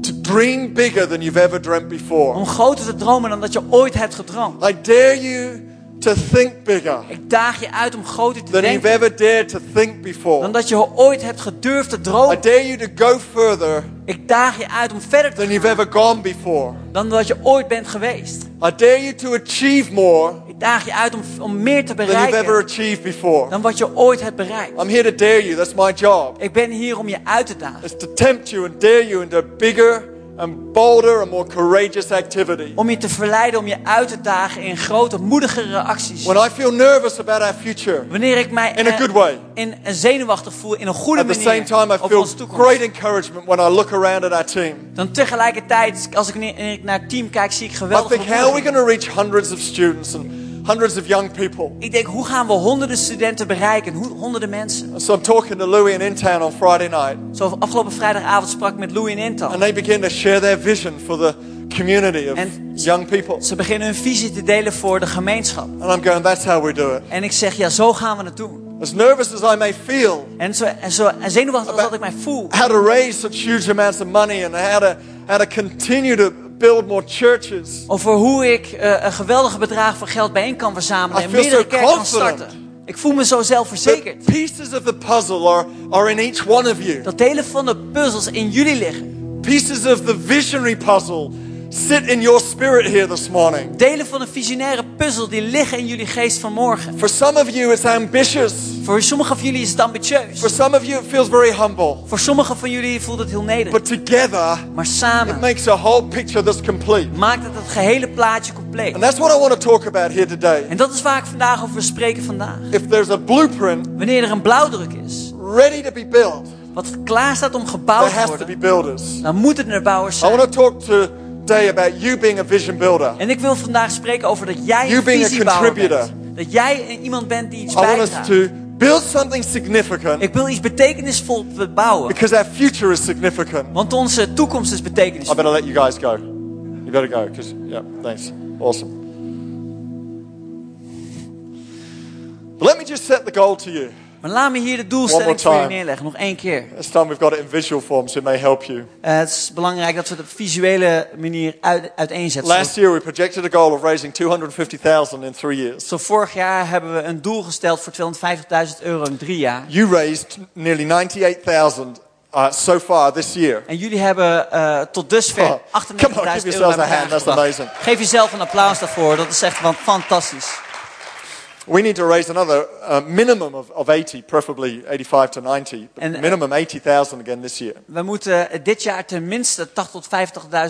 Speaker 1: to dream bigger than you've ever dreamt before.
Speaker 2: om groter te dromen dan dat je ooit hebt gedroomd.
Speaker 1: I dare you to think bigger
Speaker 2: Ik daag je uit om groter te
Speaker 1: than you've
Speaker 2: denken
Speaker 1: ever dared to think before.
Speaker 2: dan dat je ooit hebt gedurfd te
Speaker 1: I
Speaker 2: dromen.
Speaker 1: dare you to go further
Speaker 2: Ik daag je uit om verder te
Speaker 1: than you've
Speaker 2: gaan
Speaker 1: ever gone before.
Speaker 2: dan dat je ooit bent geweest.
Speaker 1: I dare you to achieve more
Speaker 2: Ik daag je uit om, om meer te bereiken dan wat je ooit hebt bereikt.
Speaker 1: I'm here to dare you. That's my job.
Speaker 2: Ik ben hier om je uit te dagen.
Speaker 1: It's to tempt you and dare you into bigger and bolder and more courageous activity.
Speaker 2: Om je te verleiden, om je uit te dagen in grote, moedigere acties.
Speaker 1: When I feel nervous about our future,
Speaker 2: Wanneer ik mij
Speaker 1: In a
Speaker 2: eh,
Speaker 1: good way.
Speaker 2: in een zenuwachtig voel, in een goede
Speaker 1: at the same
Speaker 2: manier
Speaker 1: time I feel great encouragement when I look around at our team.
Speaker 2: Dan tegelijkertijd, als ik naar het team kijk, zie ik
Speaker 1: I
Speaker 2: geweldige
Speaker 1: think, how are we going to reach hundreds of students and hundreds of young people?
Speaker 2: Ik denk, hoe gaan we honderden studenten bereiken? Hoe, honderden mensen.
Speaker 1: So I'm talking to Louis in Intown on Friday night,
Speaker 2: Zo afgelopen vrijdagavond sprak ik met Louis in Intal.
Speaker 1: and they begin to share their vision for the community of
Speaker 2: And-
Speaker 1: young people.
Speaker 2: Ze beginnen hun visie te delen voor de gemeenschap.
Speaker 1: And I'm going, that's how we do it.
Speaker 2: En ik zeg, ja, zo gaan we het doen.
Speaker 1: As nervous as I may feel,
Speaker 2: En, zo, en, zo, en zenuwachtig als dat ik mij voel.
Speaker 1: how to raise such huge amounts of money and how to, how to continue to build more churches.
Speaker 2: Over hoe ik eh, een geweldige bedrag van geld bijeen kan verzamelen.
Speaker 1: I
Speaker 2: En meerdere
Speaker 1: so
Speaker 2: kerken kan starten. Ik voel me zo
Speaker 1: The
Speaker 2: zelfverzekerd.
Speaker 1: pieces of the puzzle are, are in each one of you.
Speaker 2: Dat delen van de puzzels in jullie liggen.
Speaker 1: Pieces of the visionary puzzle sit in your spirit here this morning.
Speaker 2: Delen van een visionaire puzzel die liggen in jullie geest van morgen.
Speaker 1: For some of you, it's ambitious.
Speaker 2: Voor sommigen van jullie is het ambitieus.
Speaker 1: For some of you, it feels very humble.
Speaker 2: Voor sommigen van jullie voelt het heel nederig.
Speaker 1: But together,
Speaker 2: Maar
Speaker 1: it
Speaker 2: samen
Speaker 1: makes a whole picture that's complete.
Speaker 2: maakt het het gehele plaatje compleet.
Speaker 1: And that's what I want to talk about here today.
Speaker 2: En dat is waar ik vandaag over wil spreken vandaag.
Speaker 1: If there's a blueprint
Speaker 2: Wanneer er een blauwdruk is,
Speaker 1: ready to be built,
Speaker 2: wat klaar staat om gebouwd te
Speaker 1: to
Speaker 2: worden,
Speaker 1: be builders.
Speaker 2: dan moeten er bouwers
Speaker 1: I
Speaker 2: zijn.
Speaker 1: want to talk today about you being a vision builder.
Speaker 2: En ik wil vandaag spreken over dat jij
Speaker 1: You
Speaker 2: een
Speaker 1: being a
Speaker 2: visiebouwer
Speaker 1: contributor.
Speaker 2: bent. Dat jij iemand bent die iets
Speaker 1: I want us
Speaker 2: bijdraagt.
Speaker 1: to build something significant
Speaker 2: Ik wil iets betekenisvol bouwen.
Speaker 1: because our future is significant.
Speaker 2: Want onze toekomst is
Speaker 1: I
Speaker 2: betekenisvol.
Speaker 1: better let you guys go. You better go because, yeah, thanks. Awesome. But let me just set the goal to you.
Speaker 2: Maar laat me hier de doelstelling voor je neerleggen. Nog één keer.
Speaker 1: This time we've got it in visual form, so it may help you.
Speaker 2: Eh, het is belangrijk dat we het op visuele manier uit, uiteenzetten.
Speaker 1: Last year we projected a goal of raising 250,000 in three years.
Speaker 2: Zo vorig jaar hebben we een doel gesteld voor 250.000 euro in drie jaar.
Speaker 1: You raised nearly 98,000 uh, so far this year.
Speaker 2: En jullie hebben eh, tot dusver
Speaker 1: Oh, come on,
Speaker 2: 98.000
Speaker 1: give
Speaker 2: euro
Speaker 1: hand. That's amazing.
Speaker 2: Geef jezelf een applaus daarvoor. Dat is echt fantastisch.
Speaker 1: We need to raise another uh, minimum of, of 80, preferably 85 to 90, but
Speaker 2: And, uh,
Speaker 1: minimum 80,000 again this year.
Speaker 2: We moeten dit jaar tenminste 80 tot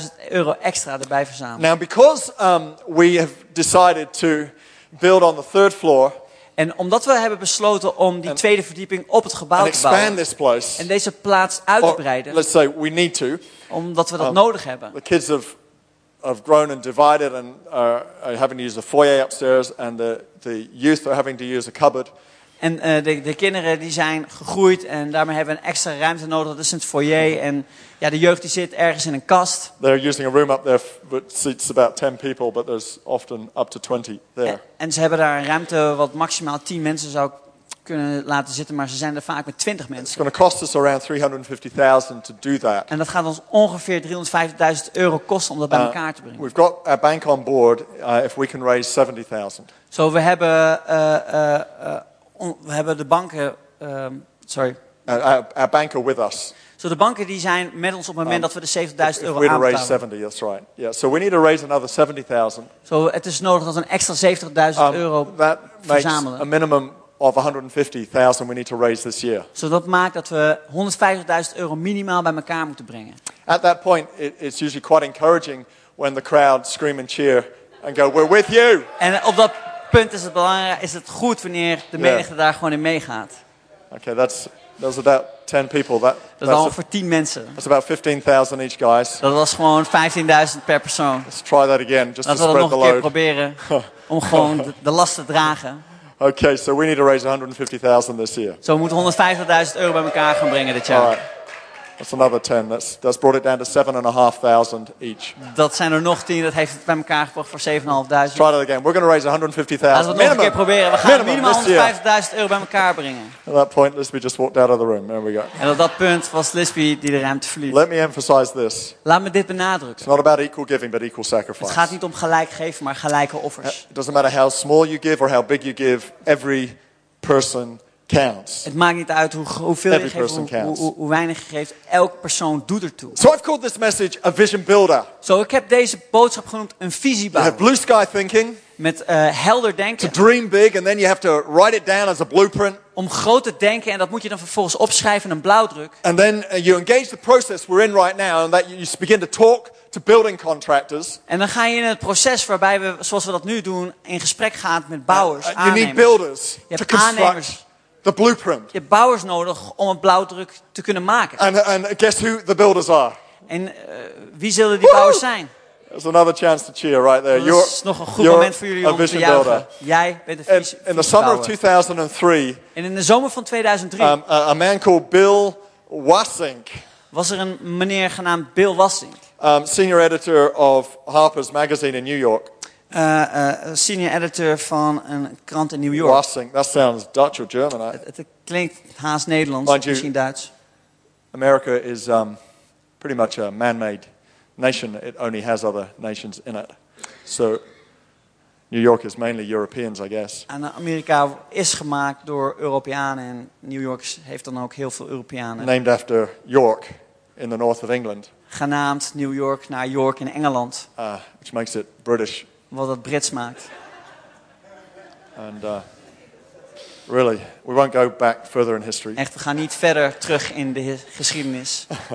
Speaker 2: 50.000 euro extra erbij verzamelen.
Speaker 1: Now, because um, we have decided to build on the third floor
Speaker 2: En omdat we hebben besloten om die
Speaker 1: And-
Speaker 2: tweede verdieping op het gebouw te bouwen.
Speaker 1: this place,
Speaker 2: En deze plaats uit te breiden.
Speaker 1: let's say we need to,
Speaker 2: Omdat we dat
Speaker 1: Um,
Speaker 2: nodig hebben.
Speaker 1: the kids have, have grown and divided and are, are having to use the foyer upstairs, and the, the youth are having to use a cupboard.
Speaker 2: En eh, de, de kinderen die zijn gegroeid en daarmee hebben we een extra ruimte nodig. Dat is het foyer. En ja, de jeugd die zit ergens in een kast.
Speaker 1: They're using a room up there that seats about 10 people, but there's often up to 20
Speaker 2: En,
Speaker 1: there.
Speaker 2: en ze hebben daar een ruimte wat maximaal 10 mensen zou kunnen laten zitten. Maar ze zijn er vaak met 20
Speaker 1: It's
Speaker 2: mensen.
Speaker 1: going to cost us around 350,000 to do that.
Speaker 2: En dat gaat ons ongeveer 350.000 euro kosten om dat bij
Speaker 1: Uh,
Speaker 2: elkaar te brengen.
Speaker 1: We've got our bank on board uh, if we can raise 70,000.
Speaker 2: Zo, we hebben, eh, on- we hebben de banken... ehm, sorry.
Speaker 1: Uh, our, our banker with us.
Speaker 2: Zo, de banken die zijn met ons op het moment dat we de 70.000
Speaker 1: If
Speaker 2: euro
Speaker 1: we're to raise
Speaker 2: aanbetalen.
Speaker 1: 70, that's right. Yeah, so we need to raise another 70,000.
Speaker 2: Zo, het is nodig dat we een extra 70.000
Speaker 1: Um,
Speaker 2: euro
Speaker 1: that makes
Speaker 2: verzamelen.
Speaker 1: a minimum of 150,000 we need to raise this year.
Speaker 2: Zo, dat maakt dat we 150.000 euro minimaal bij elkaar moeten brengen.
Speaker 1: At that point, it, it's usually quite encouraging when the crowd scream and cheer and go, "We're with you."
Speaker 2: En op dat punt is het belangrijk, is het goed wanneer de menigte daar gewoon in meegaat.
Speaker 1: Okay, that's that's about 10 people. That,
Speaker 2: Dat
Speaker 1: that's,
Speaker 2: voor 10 mensen.
Speaker 1: that's about 15,000 each, guys.
Speaker 2: Dat was gewoon 15.000 per persoon.
Speaker 1: Let's try that again, just to
Speaker 2: Laten we dat
Speaker 1: spread
Speaker 2: nog
Speaker 1: the
Speaker 2: een keer proberen. Om gewoon de, de last te dragen.
Speaker 1: Okay, so we need to raise 150,000 this year.
Speaker 2: Zo we moeten 150.000 euro bij elkaar gaan brengen dit jaar.
Speaker 1: That's another 10. That's that's brought it down to seven and a half thousand each.
Speaker 2: Dat zijn er nog 10. Dat heeft het bij elkaar gebracht voor 7.500.
Speaker 1: Try that again. We're going to raise 150,000
Speaker 2: Laten we het nog een keer proberen. We gaan minimaal
Speaker 1: this year.
Speaker 2: 150.000 euro bij elkaar brengen.
Speaker 1: At that point, Lisby just walked out of the room. There we go.
Speaker 2: En op dat punt was Lisby die de ruimte verliet.
Speaker 1: Let me emphasize this.
Speaker 2: Laat me dit benadrukken.
Speaker 1: It's not about equal giving, but equal sacrifice.
Speaker 2: Het gaat niet om gelijk geven, maar gelijke offers.
Speaker 1: It doesn't matter how small you give or how big you give, every person counts.
Speaker 2: Het maakt niet uit hoe, hoeveel je
Speaker 1: Every
Speaker 2: geeft,
Speaker 1: person
Speaker 2: hoe, hoe, hoe, hoe weinig je geeft. Elk persoon doet ertoe.
Speaker 1: So I've called this message a vision builder.
Speaker 2: Zo, ik heb deze boodschap genoemd een
Speaker 1: You
Speaker 2: visiebouw.
Speaker 1: have blue sky thinking,
Speaker 2: Met eh, helder
Speaker 1: to
Speaker 2: denken.
Speaker 1: dream big, and then you have to write it down as a blueprint.
Speaker 2: Om groot te denken en dat moet je dan vervolgens opschrijven in een blauwdruk.
Speaker 1: And then uh, you engage the process we're in right now, and that you begin to talk to building contractors.
Speaker 2: En dan ga je in het proces waarbij we, zoals we dat nu doen, in gesprek gaan met bouwers,
Speaker 1: Uh, you need
Speaker 2: aannemers.
Speaker 1: builders
Speaker 2: Je
Speaker 1: to
Speaker 2: hebt
Speaker 1: construct
Speaker 2: aannemers.
Speaker 1: The blueprint.
Speaker 2: Je hebt bouwers nodig om een blauwdruk te kunnen maken.
Speaker 1: And, and guess who the builders are?
Speaker 2: En eh, wie zullen die bouwers zijn?
Speaker 1: There's another chance to cheer right there.
Speaker 2: Dat is nog een goed moment voor jullie om te juichen. Jij bent een
Speaker 1: In,
Speaker 2: visie-
Speaker 1: in the summer of
Speaker 2: visiebouwer.
Speaker 1: 2003,
Speaker 2: En in de zomer van 2003
Speaker 1: um, a, a man called Bill Wassink,
Speaker 2: was er een meneer genaamd Bill Wassink.
Speaker 1: um, senior editor of Harper's Magazine in New York.
Speaker 2: Eh, senior editor van een krant in New York.
Speaker 1: That sounds Dutch or German. eh?
Speaker 2: Het, het klinkt haast Nederlands,
Speaker 1: Mind you-
Speaker 2: misschien Duits.
Speaker 1: America is um, pretty much a man-made nation. It only has other nations in it. So New York is mainly Europeans, I guess.
Speaker 2: En Amerika is gemaakt door Europeanen en New York heeft dan ook heel veel Europeanen.
Speaker 1: Named after York in the north of England,
Speaker 2: Genaamd New York naar York in Engeland,
Speaker 1: uh, which makes it British.
Speaker 2: Wat het Brits maakt.
Speaker 1: And uh, really, we won't go back further in history.
Speaker 2: Echt, we gaan niet verder terug in de hi- geschiedenis.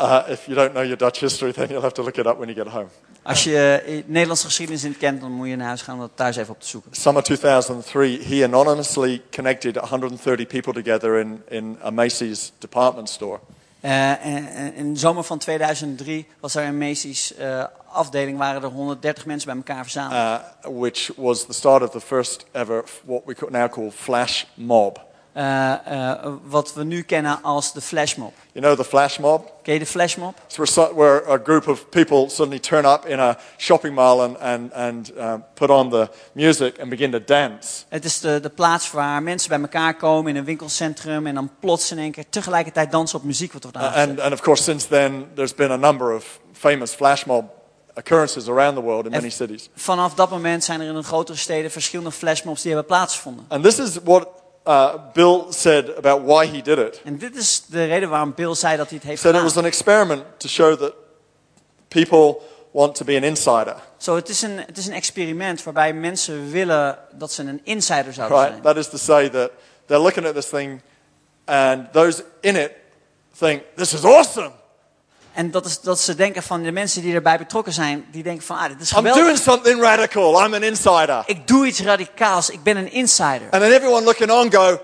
Speaker 1: Uh, if you don't know your Dutch history, then you'll have to look it up when you get home.
Speaker 2: Als je eh, Nederlandse geschiedenis niet kent, dan moet je naar huis gaan om dat thuis even op te zoeken.
Speaker 1: Summer 2003, he anonymously connected 130 people together in, in a Macy's department store.
Speaker 2: Eh, in de zomer van 2003 was er een Macy's eh, afdeling, waren er 130 mensen bij elkaar verzameld.
Speaker 1: uh, which was the start of the first ever, what we now call flash mob.
Speaker 2: Eh, eh, wat we nu kennen als de flashmob.
Speaker 1: You know the flash mob?
Speaker 2: Ken je de flashmob?
Speaker 1: It's where, so- where a group of people suddenly turn up in a shopping mall and, and, and um, put on the music and begin to dance.
Speaker 2: Het is de, de plaats waar mensen bij elkaar komen in een winkelcentrum en dan plots in één keer tegelijkertijd dansen op muziek wat wordt
Speaker 1: Uh,
Speaker 2: aangezet.
Speaker 1: and, and of course, since then, there's been a number of famous flash mob occurrences around the world in many cities.
Speaker 2: vanaf dat moment zijn er in de grotere steden verschillende flashmobs die hebben plaatsgevonden.
Speaker 1: And this is what uh, Bill said about why he did it.
Speaker 2: En dit is de reden waarom Bill zei dat hij het heeft
Speaker 1: He said it
Speaker 2: gedaan.
Speaker 1: was an experiment to show that people want to be an insider.
Speaker 2: Zo, het, is een, het is een experiment waarbij mensen willen dat ze een insider zouden
Speaker 1: Right?
Speaker 2: zijn.
Speaker 1: That is to say that they're looking at this thing and those in it think, this is awesome.
Speaker 2: En dat is dat ze denken van de mensen die erbij betrokken zijn, die denken van, ah, dit is
Speaker 1: I'm
Speaker 2: geweldig.
Speaker 1: doing something radical. I'm an insider.
Speaker 2: Ik doe iets radicaals, ik ben een insider.
Speaker 1: And then everyone looking on go,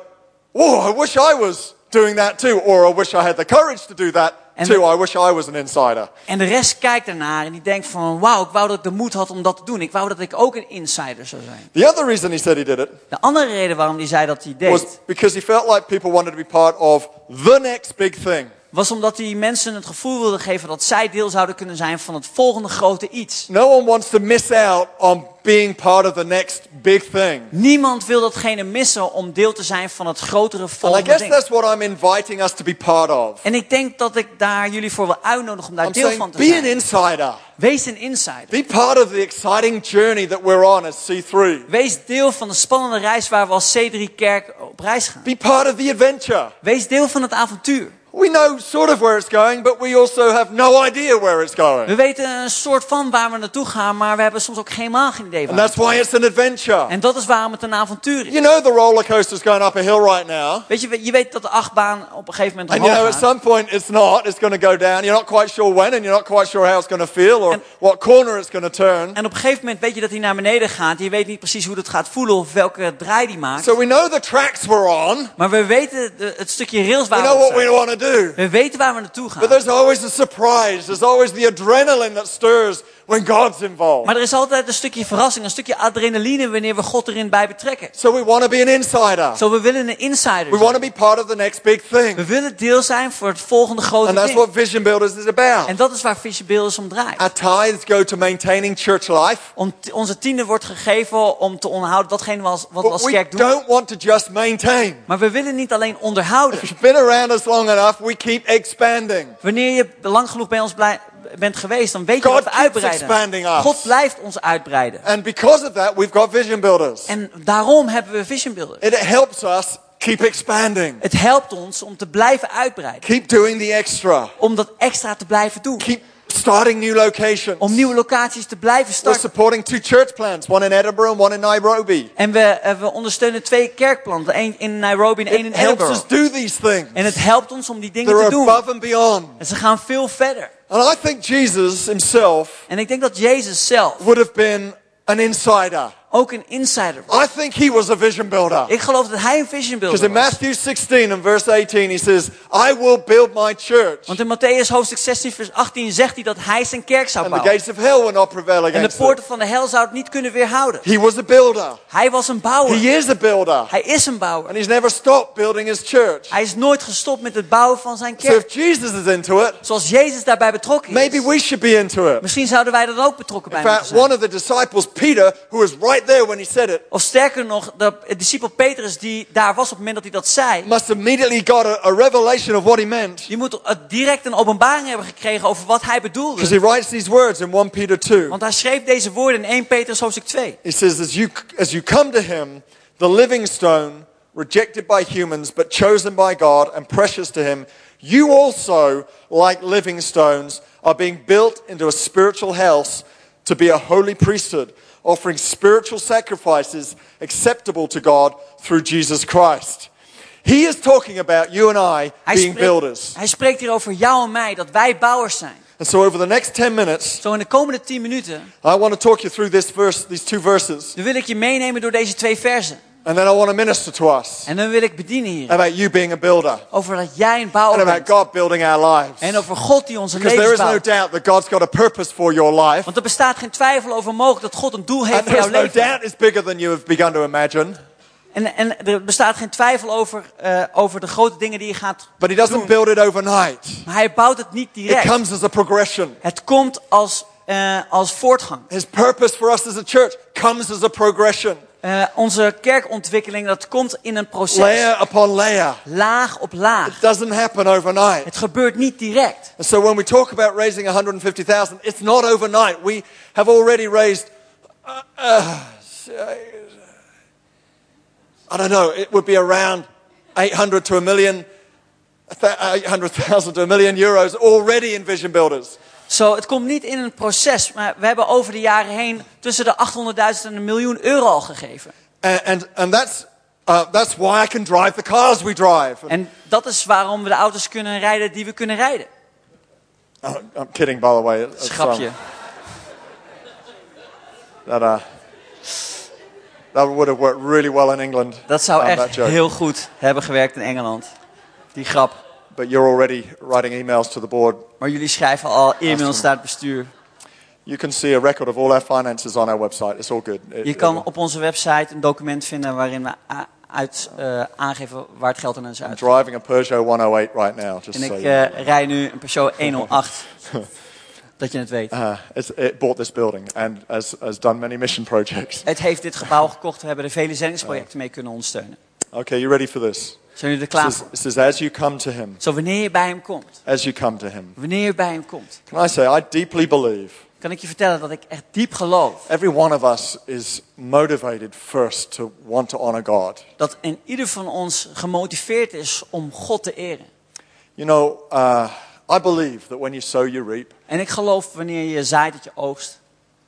Speaker 1: whoa, I wish I was doing that too. Or I wish I had the courage to do that.
Speaker 2: En
Speaker 1: Two, I wish I was an insider.
Speaker 2: En de rest kijkt ernaar en die denkt van, wauw, ik wou dat ik de moed had om dat te doen. Ik wou dat ik ook een insider zou zijn.
Speaker 1: The other reason he said he did it
Speaker 2: De andere reden waarom hij zei dat hij
Speaker 1: was
Speaker 2: deed,
Speaker 1: because he felt like people wanted to be part of the next big thing.
Speaker 2: Was omdat hij mensen het gevoel wilde geven dat zij deel zouden kunnen zijn van het volgende grote iets.
Speaker 1: No one wants to miss out on being part of the next big thing.
Speaker 2: Niemand wil datgene missen om deel te zijn van het grotere
Speaker 1: And I
Speaker 2: volgende
Speaker 1: guess
Speaker 2: ding.
Speaker 1: that's what I'm inviting us to be part of.
Speaker 2: En ik denk dat ik daar jullie voor wil uitnodigen om daar
Speaker 1: I'm
Speaker 2: deel
Speaker 1: saying
Speaker 2: van te
Speaker 1: be an
Speaker 2: zijn.
Speaker 1: insider.
Speaker 2: Wees een insider.
Speaker 1: Be part of the exciting journey that we're on as C3.
Speaker 2: Wees deel van de spannende reis waar we als C3 Kerk op reis gaan.
Speaker 1: Be part of the adventure.
Speaker 2: Wees deel van het avontuur.
Speaker 1: We know sort of where it's going, but we also have no idea where it's
Speaker 2: We
Speaker 1: going.
Speaker 2: weten een soort van waar we naartoe gaan, maar we hebben soms ook helemaal geen idee
Speaker 1: And
Speaker 2: waar.
Speaker 1: that's why it's an adventure.
Speaker 2: En dat is waarom het een avontuur is.
Speaker 1: You know the roller coaster's going up a hill right now.
Speaker 2: Weet je, je weet dat de achtbaan op een gegeven moment
Speaker 1: And you know,
Speaker 2: omhoog
Speaker 1: at
Speaker 2: gaat.
Speaker 1: some point it's not. It's going to go down. You're not quite sure when, and you're not quite sure how it's going to feel or
Speaker 2: And-
Speaker 1: what corner it's going to turn.
Speaker 2: En op een gegeven moment weet je dat hij naar beneden gaat. Je weet niet precies hoe dat gaat voelen of welke draai die maakt.
Speaker 1: So we know the tracks we're on.
Speaker 2: Maar we weten de- het stukje rails
Speaker 1: We
Speaker 2: waar we
Speaker 1: know
Speaker 2: op
Speaker 1: what we want to do.
Speaker 2: We weten waar we naartoe gaan.
Speaker 1: But there's always a surprise. There's always the adrenaline that stirs when God's involved.
Speaker 2: Maar er is altijd een stukje verrassing, een stukje adrenaline wanneer we God erin bij betrekken.
Speaker 1: So we want to be an insider.
Speaker 2: Zo, we willen een insider
Speaker 1: We want to be part of the next big thing.
Speaker 2: We willen deel zijn voor het volgende grote
Speaker 1: And that's
Speaker 2: ding.
Speaker 1: what Vision Builders is about.
Speaker 2: En dat is waar Vision Builders om draait.
Speaker 1: Our tithes go to maintaining church life.
Speaker 2: Om t- onze tiende wordt gegeven om te onderhouden datgene was- wat we als
Speaker 1: we
Speaker 2: kerk doen.
Speaker 1: don't want to just maintain.
Speaker 2: Maar we willen niet alleen onderhouden.
Speaker 1: If you've been around us long enough, we keep expanding.
Speaker 2: Wanneer je lang genoeg bij ons blij- bent geweest, dan weet je
Speaker 1: God
Speaker 2: dat we uitbreiden. God blijft ons uitbreiden.
Speaker 1: And because of that, we've got Vision Builders.
Speaker 2: En daarom hebben we Vision Builders.
Speaker 1: It helps us keep expanding.
Speaker 2: Het helpt ons om te blijven uitbreiden.
Speaker 1: Keep doing the extra.
Speaker 2: Om dat extra te blijven doen.
Speaker 1: Keep starting new locations.
Speaker 2: Om nieuwe locaties te blijven
Speaker 1: We're
Speaker 2: starten.
Speaker 1: supporting two church plants, one in Edinburgh and one in Nairobi.
Speaker 2: En we, eh, we ondersteunen twee kerkplanten. één in Nairobi en één in
Speaker 1: It helps
Speaker 2: Edinburgh.
Speaker 1: us do these things.
Speaker 2: En het helpt ons om die dingen
Speaker 1: They're
Speaker 2: te doen.
Speaker 1: above and beyond.
Speaker 2: En ze gaan veel verder.
Speaker 1: And I think Jesus himself
Speaker 2: En ik denk dat Jezus zelf
Speaker 1: would have been an insider.
Speaker 2: Ook een insider was.
Speaker 1: I think he was a vision builder.
Speaker 2: Ik geloof dat hij een vision
Speaker 1: Because
Speaker 2: builder
Speaker 1: in
Speaker 2: was.
Speaker 1: Matthew 16 and verse 18, he says, I will build my church,
Speaker 2: Want in Matthäus hoofdstuk 16 vers 18 zegt hij dat hij zijn kerk zou
Speaker 1: and the
Speaker 2: bouwen.
Speaker 1: gates of hell will not prevail
Speaker 2: En de
Speaker 1: against
Speaker 2: poorten van de hel zou het niet kunnen weerhouden.
Speaker 1: He was a builder.
Speaker 2: Hij was een bouwer.
Speaker 1: He is a builder.
Speaker 2: Hij is een bouwer.
Speaker 1: And he's never stopped building his church.
Speaker 2: Hij is nooit gestopt met het bouwen van zijn
Speaker 1: So if
Speaker 2: kerk.
Speaker 1: Jesus is into it,
Speaker 2: Zoals Jezus daarbij betrokken
Speaker 1: maybe
Speaker 2: is.
Speaker 1: we should be into it.
Speaker 2: Misschien zouden wij dan ook betrokken bij
Speaker 1: In
Speaker 2: moeten
Speaker 1: fact,
Speaker 2: zijn.
Speaker 1: one of the disciples, Peter, who was right there when he said it,
Speaker 2: Of sterker nog, de discipel Petrus die daar was op het moment dat hij dat zei.
Speaker 1: must immediately got a, a revelation of what he meant.
Speaker 2: Die moet direct een openbaring hebben gekregen over wat hij bedoelde.
Speaker 1: Because he writes these words in 1 Peter 2.
Speaker 2: Want hij schreef deze woorden in 1 Petrus hoofdstuk 2.
Speaker 1: He says, as you, as you come to him, the living stone, rejected by humans, but chosen by God and precious to him, you also, like living stones, are being built into a spiritual house to be a holy priesthood, offering spiritual sacrifices acceptable to God through Jesus Christ. He is talking about you and I
Speaker 2: Hij
Speaker 1: being
Speaker 2: spreekt,
Speaker 1: builders.
Speaker 2: hij spreekt hier over jou en mij, dat wij bouwers zijn.
Speaker 1: And so over the next 10 minutes,
Speaker 2: Zo in de komende 10 minuten,
Speaker 1: I want to talk you through this verse, these two verses.
Speaker 2: dan wil ik je meenemen door deze twee versen.
Speaker 1: And then I want to minister to us
Speaker 2: En dan wil ik bedienen hier.
Speaker 1: about you being a builder.
Speaker 2: Over dat jij een
Speaker 1: and
Speaker 2: bouwer
Speaker 1: about
Speaker 2: bent.
Speaker 1: God building our lives.
Speaker 2: En over God die onze
Speaker 1: Because there
Speaker 2: levens
Speaker 1: is no
Speaker 2: bouwt.
Speaker 1: doubt that God's got a purpose for your life.
Speaker 2: Want er bestaat geen twijfel over mogelijk dat God een doel heeft
Speaker 1: And
Speaker 2: voor jouw
Speaker 1: there's no
Speaker 2: leven.
Speaker 1: doubt it's bigger than you have begun to imagine.
Speaker 2: En, en er bestaat geen twijfel over, eh, over de grote dingen die je gaat
Speaker 1: But He doesn't
Speaker 2: doen.
Speaker 1: build it overnight.
Speaker 2: Maar hij bouwt het niet
Speaker 1: It
Speaker 2: direct.
Speaker 1: comes as a progression.
Speaker 2: Het komt als, eh, als voortgang.
Speaker 1: His purpose for us as a church comes as a progression.
Speaker 2: Eh, onze kerkontwikkeling, dat komt in een proces.
Speaker 1: Layer upon layer.
Speaker 2: Laag op laag.
Speaker 1: It doesn't happen overnight.
Speaker 2: Het gebeurt niet direct.
Speaker 1: And so when we talk about raising 150,000, it's not overnight. We have already raised, uh, uh, I don't know, it would be around 800 to a million, 800,000 to a million euros already in Vision Builders.
Speaker 2: Zo, het komt niet in een proces, maar we hebben over de jaren heen tussen de 800.000 en een miljoen euro al gegeven.
Speaker 1: And, and, and that's, uh, that's why I can drive the cars we drive.
Speaker 2: En dat is waarom we de auto's kunnen rijden die we kunnen rijden.
Speaker 1: Oh, I'm kidding, by the way. Um,
Speaker 2: Schrapje.
Speaker 1: that, uh, that would have worked really well in England.
Speaker 2: Dat zou
Speaker 1: um,
Speaker 2: echt heel goed hebben gewerkt in Engeland. Die grap.
Speaker 1: But you're already writing emails to the board.
Speaker 2: Maar jullie schrijven al e-mails naar het bestuur.
Speaker 1: You can see a record of all our finances on our website. It's all good. It-
Speaker 2: Je kan op onze website een document vinden waarin we uit, eh, aangeven waar het geld aan is
Speaker 1: I'm
Speaker 2: uit.
Speaker 1: driving a Peugeot 108 right now, just
Speaker 2: En
Speaker 1: so
Speaker 2: ik
Speaker 1: you
Speaker 2: eh, rij nu een Peugeot 108. dat je het weet.
Speaker 1: Uh, it bought this building and has, has done many mission projects.
Speaker 2: Het heeft dit gebouw gekocht. We hebben er vele zendingsprojecten mee kunnen ondersteunen.
Speaker 1: Okay, you ready for this?
Speaker 2: Zijn jullie er klaar
Speaker 1: says,
Speaker 2: voor?
Speaker 1: it says, as you come to him,
Speaker 2: Zo wanneer je bij hem komt.
Speaker 1: as you come to him.
Speaker 2: Wanneer je bij hem komt.
Speaker 1: Can I say, I deeply believe
Speaker 2: Kan ik je vertellen dat ik echt diep geloof.
Speaker 1: every one of us is motivated first to want to honor God.
Speaker 2: Dat in ieder van ons gemotiveerd is om God te eren.
Speaker 1: You know, uh, I believe that when you sow, you reap.
Speaker 2: En ik geloof wanneer je zaait dat je oogst.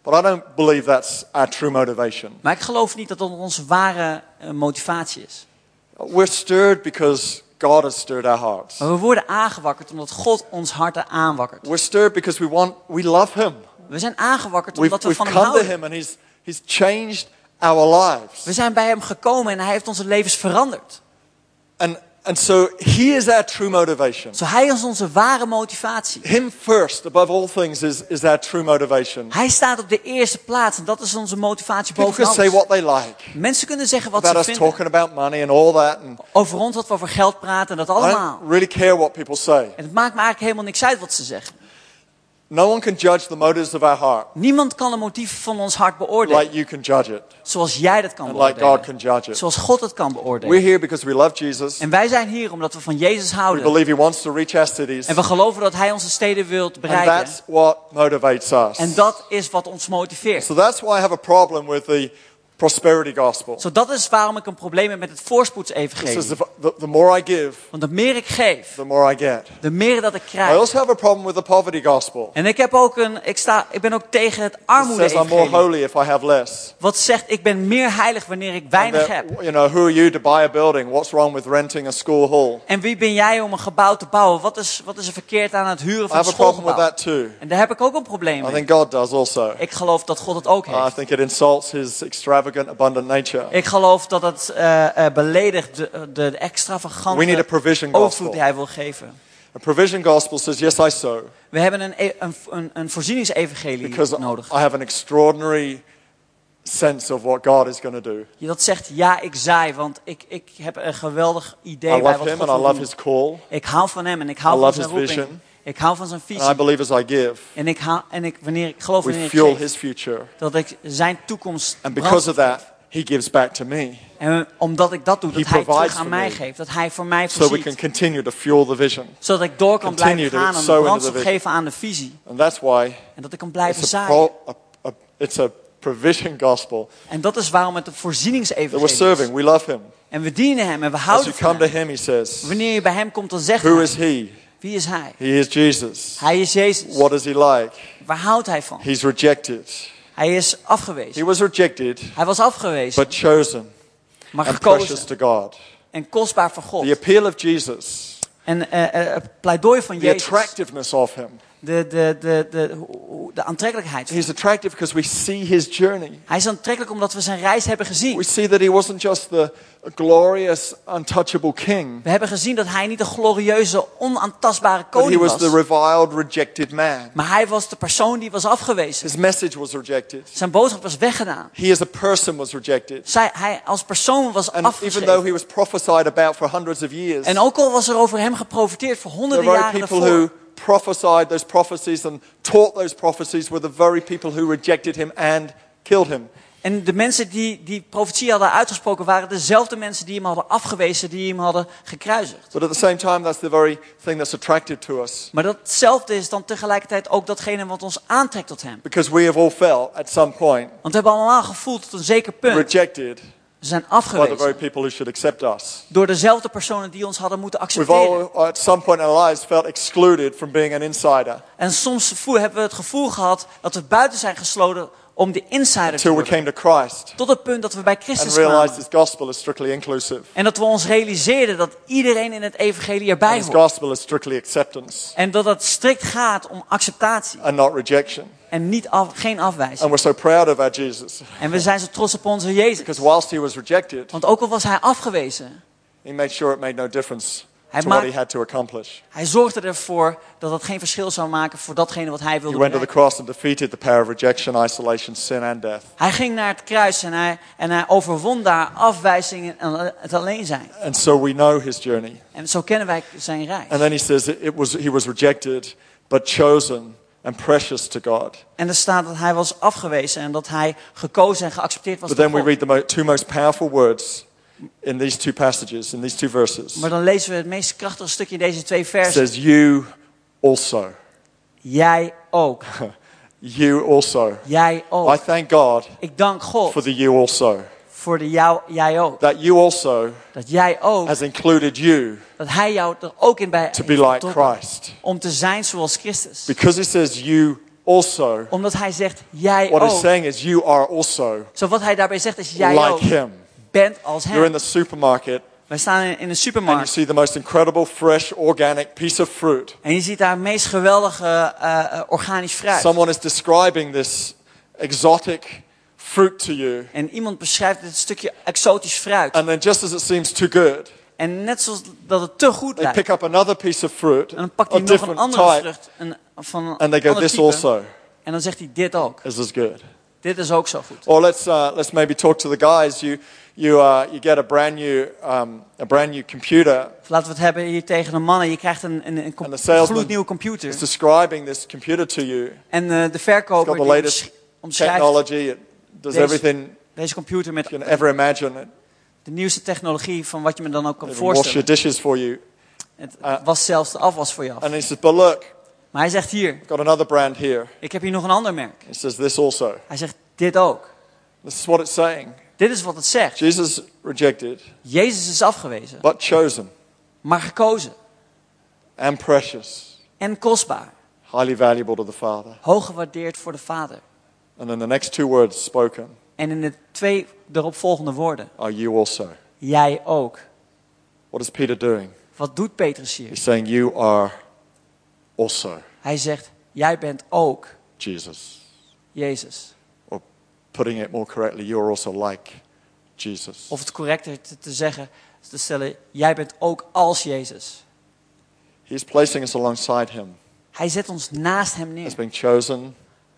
Speaker 1: But I don't believe that's our true motivation.
Speaker 2: Maar ik geloof niet dat dat onze ware eh, motivatie is.
Speaker 1: We're stirred because God has stirred our hearts.
Speaker 2: Maar we worden aangewakkerd omdat God ons harten aanwakkert.
Speaker 1: We're stirred because we want, we love Him.
Speaker 2: We zijn aangewakkerd
Speaker 1: We've,
Speaker 2: omdat we
Speaker 1: we've
Speaker 2: van hem
Speaker 1: come to
Speaker 2: houden.
Speaker 1: Him and He's, He's changed our lives.
Speaker 2: We zijn bij hem gekomen en hij heeft onze levens veranderd.
Speaker 1: And, and so He is our true motivation.
Speaker 2: Zo hij is onze ware motivatie.
Speaker 1: Him first, above all things, is, is our true motivation.
Speaker 2: Hij staat op de eerste plaats en dat is onze motivatie
Speaker 1: People
Speaker 2: boven
Speaker 1: say
Speaker 2: alles.
Speaker 1: what they like
Speaker 2: Mensen kunnen zeggen wat
Speaker 1: about
Speaker 2: ze vinden.
Speaker 1: talking about money and all that. And
Speaker 2: Over ons wat we over geld praten en dat
Speaker 1: I
Speaker 2: allemaal.
Speaker 1: don't really care what people say.
Speaker 2: En het maakt me eigenlijk helemaal niks uit wat ze zeggen.
Speaker 1: No one can judge the motives of our heart
Speaker 2: Niemand kan de motieven van ons hart beoordelen.
Speaker 1: like you can judge it
Speaker 2: Zoals jij dat kan
Speaker 1: and like God can
Speaker 2: beoordelen.
Speaker 1: judge it.
Speaker 2: Zoals God het kan
Speaker 1: We're
Speaker 2: beoordelen.
Speaker 1: here because we love Jesus.
Speaker 2: En wij zijn hier omdat we van Jezus
Speaker 1: We
Speaker 2: houden.
Speaker 1: believe He wants to reach our cities.
Speaker 2: En we geloven dat Hij onze steden wilt
Speaker 1: And
Speaker 2: bereiken.
Speaker 1: that's what motivates us.
Speaker 2: En dat is wat ons motiveert.
Speaker 1: So that's why I have a problem with the prosperity gospel.
Speaker 2: Zo dat is waarom ik een probleem heb met het voorspoedsevangelie.
Speaker 1: says if, the, the more I give,
Speaker 2: Want de meer ik geef,
Speaker 1: the more I get.
Speaker 2: de meer dat ik
Speaker 1: I
Speaker 2: krijg.
Speaker 1: also have a problem with the poverty gospel.
Speaker 2: En ik, heb ook een, ik, sta, ik ben ook tegen het
Speaker 1: says I'm more
Speaker 2: armoede-evangelie.
Speaker 1: holy if I have less.
Speaker 2: Wat zegt, ik ben meer heilig wanneer ik weinig
Speaker 1: that,
Speaker 2: heb.
Speaker 1: you know, who are you to buy a building? What's wrong with renting a school hall?
Speaker 2: En wie ben jij om een gebouw te bouwen? Wat is, wat is er verkeerd aan het huren
Speaker 1: I
Speaker 2: van een
Speaker 1: have a problem with
Speaker 2: schoolgebouw?
Speaker 1: that too.
Speaker 2: En daar heb ik ook een probleem
Speaker 1: I
Speaker 2: mee.
Speaker 1: think God does also.
Speaker 2: Ik geloof dat God het ook
Speaker 1: I
Speaker 2: heeft.
Speaker 1: think it insults His extravagant, abundant nature.
Speaker 2: Ik geloof dat het eh, eh, beledigt de, de
Speaker 1: We need a
Speaker 2: extravagante
Speaker 1: provision
Speaker 2: overvloed
Speaker 1: gospel.
Speaker 2: die hij wil geven.
Speaker 1: A provision gospel says, yes, I sow.
Speaker 2: We hebben een, e- een, een, een voorzieningsevangelie
Speaker 1: Because
Speaker 2: nodig.
Speaker 1: I have an extraordinary sense of what God is going to do.
Speaker 2: Dat zegt ja, ik zaai, want ik, ik heb een geweldig idee
Speaker 1: I
Speaker 2: bij
Speaker 1: love
Speaker 2: wat
Speaker 1: Him
Speaker 2: God
Speaker 1: and I
Speaker 2: wil
Speaker 1: love
Speaker 2: doen.
Speaker 1: His call.
Speaker 2: Ik hou van hem en ik
Speaker 1: I
Speaker 2: hou van
Speaker 1: love
Speaker 2: zijn
Speaker 1: his
Speaker 2: roeping.
Speaker 1: vision.
Speaker 2: Ik hou van zijn
Speaker 1: And I
Speaker 2: visie.
Speaker 1: believe as I give,
Speaker 2: En ik, hou, en ik, wanneer, ik geloof wanneer ik
Speaker 1: fuel
Speaker 2: geef,
Speaker 1: His future.
Speaker 2: dat ik zijn toekomst
Speaker 1: And because of that, He gives back to me.
Speaker 2: En omdat ik dat doe, dat
Speaker 1: He
Speaker 2: hij terug aan mij
Speaker 1: me.
Speaker 2: geeft. Dat hij voor mij
Speaker 1: So we can
Speaker 2: voorziet.
Speaker 1: continue to fuel the vision.
Speaker 2: Zodat ik door kan
Speaker 1: continue
Speaker 2: blijven gaan en
Speaker 1: into
Speaker 2: brandstof geven aan de visie.
Speaker 1: And that's why
Speaker 2: En dat ik kan blijven
Speaker 1: it's a,
Speaker 2: zaaien.
Speaker 1: pro, a, a, it's a provision gospel
Speaker 2: En dat is waarom het een
Speaker 1: that we're
Speaker 2: voorzieningsevangelie
Speaker 1: serving.
Speaker 2: is.
Speaker 1: We love Him.
Speaker 2: En we dienen hem en we
Speaker 1: As
Speaker 2: houden
Speaker 1: you
Speaker 2: van
Speaker 1: come to
Speaker 2: hem.
Speaker 1: Him, He says,
Speaker 2: Wanneer je bij hem komt, dan zegt
Speaker 1: Who
Speaker 2: hij,
Speaker 1: is He?
Speaker 2: Wie is hij?
Speaker 1: He is Jesus.
Speaker 2: Hij is Jezus.
Speaker 1: What is He like?
Speaker 2: Waar houdt hij van?
Speaker 1: He's rejected.
Speaker 2: Hij is
Speaker 1: He
Speaker 2: afgewezen.
Speaker 1: was rejected,
Speaker 2: Hij was afgewezen,
Speaker 1: but chosen
Speaker 2: maar gekozen
Speaker 1: to God.
Speaker 2: en kostbaar voor
Speaker 1: The
Speaker 2: God.
Speaker 1: appeal of Jesus,
Speaker 2: En eh, het pleidooi van
Speaker 1: the
Speaker 2: Jezus,
Speaker 1: attractiveness of Him.
Speaker 2: De, de, de, de, de aantrekkelijkheid.
Speaker 1: He's attractive because we see His journey.
Speaker 2: Hij is aantrekkelijk omdat we zijn reis hebben gezien.
Speaker 1: We see that He wasn't just the glorious, untouchable King,
Speaker 2: We hebben gezien dat hij niet een glorieuze, onaantastbare
Speaker 1: He
Speaker 2: koning
Speaker 1: was
Speaker 2: was.
Speaker 1: the reviled, rejected man.
Speaker 2: Maar hij was de persoon die was afgewezen.
Speaker 1: His message was rejected.
Speaker 2: Zijn boodschap was weggedaan.
Speaker 1: He as a person was rejected.
Speaker 2: Zij, hij als persoon was
Speaker 1: And even though
Speaker 2: afgeschreven.
Speaker 1: he was prophesied about for hundreds of years,
Speaker 2: En ook al was er over hem geprofiteerd voor honderden jaren daarvoor.
Speaker 1: Prophesied those prophecies and taught those prophecies were the very people who rejected him and killed him.
Speaker 2: En de mensen die die profetie hadden uitgesproken waren dezelfde mensen die hem hadden afgewezen, die hem hadden gekruisigd.
Speaker 1: But at the same time, that's the very thing that's attractive to us.
Speaker 2: Maar datzelfde is dan tegelijkertijd ook datgene wat ons aantrekt tot hem.
Speaker 1: Because we have all felt at some point
Speaker 2: Want we hebben allemaal gevoeld tot een zeker punt.
Speaker 1: rejected
Speaker 2: We zijn
Speaker 1: by the very
Speaker 2: afgewezen
Speaker 1: people who should accept us.
Speaker 2: door dezelfde personen die ons hadden moeten
Speaker 1: We've
Speaker 2: accepteren.
Speaker 1: all, at some point in our lives, felt excluded from being an insider
Speaker 2: En soms hebben we het gevoel gehad dat we buiten zijn gesloten om de insider te
Speaker 1: until we
Speaker 2: worden.
Speaker 1: came to Christ
Speaker 2: Tot het punt dat we bij
Speaker 1: and
Speaker 2: Christus
Speaker 1: realized
Speaker 2: kwamen.
Speaker 1: Is strictly inclusive.
Speaker 2: En dat we ons realiseerden dat iedereen in het evangelie erbij hoort.
Speaker 1: gospel is strictly acceptance
Speaker 2: En dat het strikt gaat om acceptatie
Speaker 1: and not rejection.
Speaker 2: en niet af, geen afwijzing.
Speaker 1: And we're so proud of our Jesus
Speaker 2: En we zijn zo trots op onze Jezus.
Speaker 1: because whilst He was rejected,
Speaker 2: Want ook al was hij afgewezen,
Speaker 1: He made sure it made no difference
Speaker 2: Hij,
Speaker 1: to what he
Speaker 2: maakt,
Speaker 1: had to accomplish.
Speaker 2: hij zorgde ervoor dat het geen verschil zou maken voor datgene wat hij
Speaker 1: He
Speaker 2: wilde
Speaker 1: went to the cross and defeated the power of rejection, isolation, sin, and death.
Speaker 2: Hij ging naar het kruis en hij, en hij overwon daar afwijzing en het alleen zijn.
Speaker 1: And so we know his journey.
Speaker 2: En zo kennen wij zijn reis.
Speaker 1: And then he says it was, he was rejected, but chosen and precious to God.
Speaker 2: En er staat dat hij was afgewezen en dat hij gekozen en geaccepteerd was
Speaker 1: But
Speaker 2: door
Speaker 1: then we read the two most powerful words in these two passages, in these two verses.
Speaker 2: Maar dan lezen we het meest krachtige stukje in deze twee
Speaker 1: It
Speaker 2: versen.
Speaker 1: says, You also.
Speaker 2: Jij ook.
Speaker 1: You also.
Speaker 2: Jij ook.
Speaker 1: I thank God
Speaker 2: Ik dank God
Speaker 1: for the you also.
Speaker 2: voor de jou, jij ook.
Speaker 1: That you also
Speaker 2: Dat jij ook,
Speaker 1: has included you
Speaker 2: dat hij jou er ook in bij
Speaker 1: to be like
Speaker 2: betrokken.
Speaker 1: Christ.
Speaker 2: Om te zijn zoals Christus.
Speaker 1: Because it says you also,
Speaker 2: Omdat hij zegt, jij
Speaker 1: what
Speaker 2: ook.
Speaker 1: saying is you are also
Speaker 2: Zo wat hij daarbij zegt is, jij ook
Speaker 1: like him.
Speaker 2: Bent als
Speaker 1: You're in
Speaker 2: hem.
Speaker 1: the supermarket
Speaker 2: Wij staan in, in een
Speaker 1: and you
Speaker 2: supermarkt.
Speaker 1: see the most incredible, fresh, organic piece of fruit.
Speaker 2: En je ziet daar het meest geweldige eh, organisch fruit.
Speaker 1: Someone is describing this exotic fruit to you.
Speaker 2: En iemand beschrijft dit stukje exotisch fruit.
Speaker 1: And then just as it seems too good,
Speaker 2: En net zoals dat het te goed
Speaker 1: they
Speaker 2: lijkt.
Speaker 1: pick up another piece of fruit
Speaker 2: En dan pakt hij nog een
Speaker 1: different
Speaker 2: andere
Speaker 1: type
Speaker 2: vrucht. Een, van een
Speaker 1: and they go, this
Speaker 2: type.
Speaker 1: also
Speaker 2: En dan zegt hij dit ook.
Speaker 1: is as good.
Speaker 2: Dit is ook zo goed.
Speaker 1: Or let's, uh, let's maybe talk to the guys. You, you, uh, you get a brand new, um, a brand new computer.
Speaker 2: Of laten we het hebben hier tegen de mannen. Je krijgt een, een, een, com-
Speaker 1: salesman
Speaker 2: gloednieuwe computer.
Speaker 1: It's describing this computer to you.
Speaker 2: En eh, de verkoper
Speaker 1: the latest
Speaker 2: omsch- omschrijft
Speaker 1: technology. It does
Speaker 2: Deze-
Speaker 1: everything
Speaker 2: deze computer met
Speaker 1: you can ever imagine. It,
Speaker 2: de nieuwste technologie van wat je me dan ook kan
Speaker 1: it wash your
Speaker 2: voorstellen.
Speaker 1: dishes for you.
Speaker 2: Het
Speaker 1: Uh,
Speaker 2: was zelfs de afwas voor je af.
Speaker 1: And he says, but look,
Speaker 2: Maar hij zegt hier,
Speaker 1: got another brand here.
Speaker 2: ik heb hier nog een ander merk.
Speaker 1: He says this also.
Speaker 2: Hij zegt dit ook.
Speaker 1: This is what it's saying.
Speaker 2: Dit is wat het zegt.
Speaker 1: Jesus rejected,
Speaker 2: Jezus is afgewezen,
Speaker 1: but chosen
Speaker 2: maar gekozen.
Speaker 1: and precious,
Speaker 2: En kostbaar.
Speaker 1: highly valuable to the Father.
Speaker 2: Hoog gewaardeerd voor de Vader.
Speaker 1: And then the next two words spoken
Speaker 2: En in de twee erop volgende woorden.
Speaker 1: are you also.
Speaker 2: Jij ook.
Speaker 1: What is Peter doing?
Speaker 2: Wat doet Petrus hier?
Speaker 1: He's saying you are also
Speaker 2: Hij zegt, jij bent ook
Speaker 1: Jesus.
Speaker 2: Jezus.
Speaker 1: Putting it more correctly, you're also like Jesus.
Speaker 2: Of het correcter te, te zeggen, te stellen, jij bent ook als Jezus.
Speaker 1: He's placing us alongside him
Speaker 2: Hij zet ons naast hem
Speaker 1: as
Speaker 2: neer.
Speaker 1: being chosen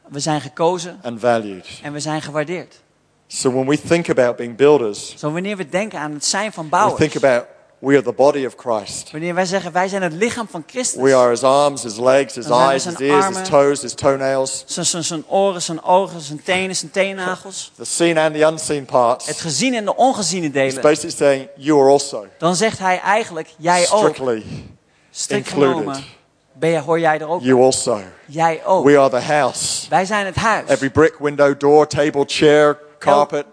Speaker 2: We zijn gekozen
Speaker 1: and valued.
Speaker 2: en we zijn gewaardeerd.
Speaker 1: So when we think about being builders,
Speaker 2: Zo wanneer we denken aan het zijn van
Speaker 1: we
Speaker 2: bouwers.
Speaker 1: think about we are the body of Christ.
Speaker 2: Wanneer wij zeggen, wij zijn het lichaam van Christus.
Speaker 1: We are his arms, his legs, his eyes, his ears, his
Speaker 2: armen.
Speaker 1: toes, his toenails,
Speaker 2: Zijn, zijn, zijn oren, zijn ogen, zijn tenen, zijn teennagels.
Speaker 1: the seen and the unseen parts.
Speaker 2: Het gezien en de ongeziene
Speaker 1: He's
Speaker 2: delen.
Speaker 1: basically saying you are also
Speaker 2: Dan zegt hij eigenlijk, jij ook.
Speaker 1: strictly
Speaker 2: Strikt
Speaker 1: included.
Speaker 2: genomen, ben je, hoor jij er ook
Speaker 1: You
Speaker 2: bij.
Speaker 1: also.
Speaker 2: Jij ook.
Speaker 1: We are the house.
Speaker 2: Wij zijn het huis.
Speaker 1: Every brick, window, door, table, chair, carpet,
Speaker 2: Eh,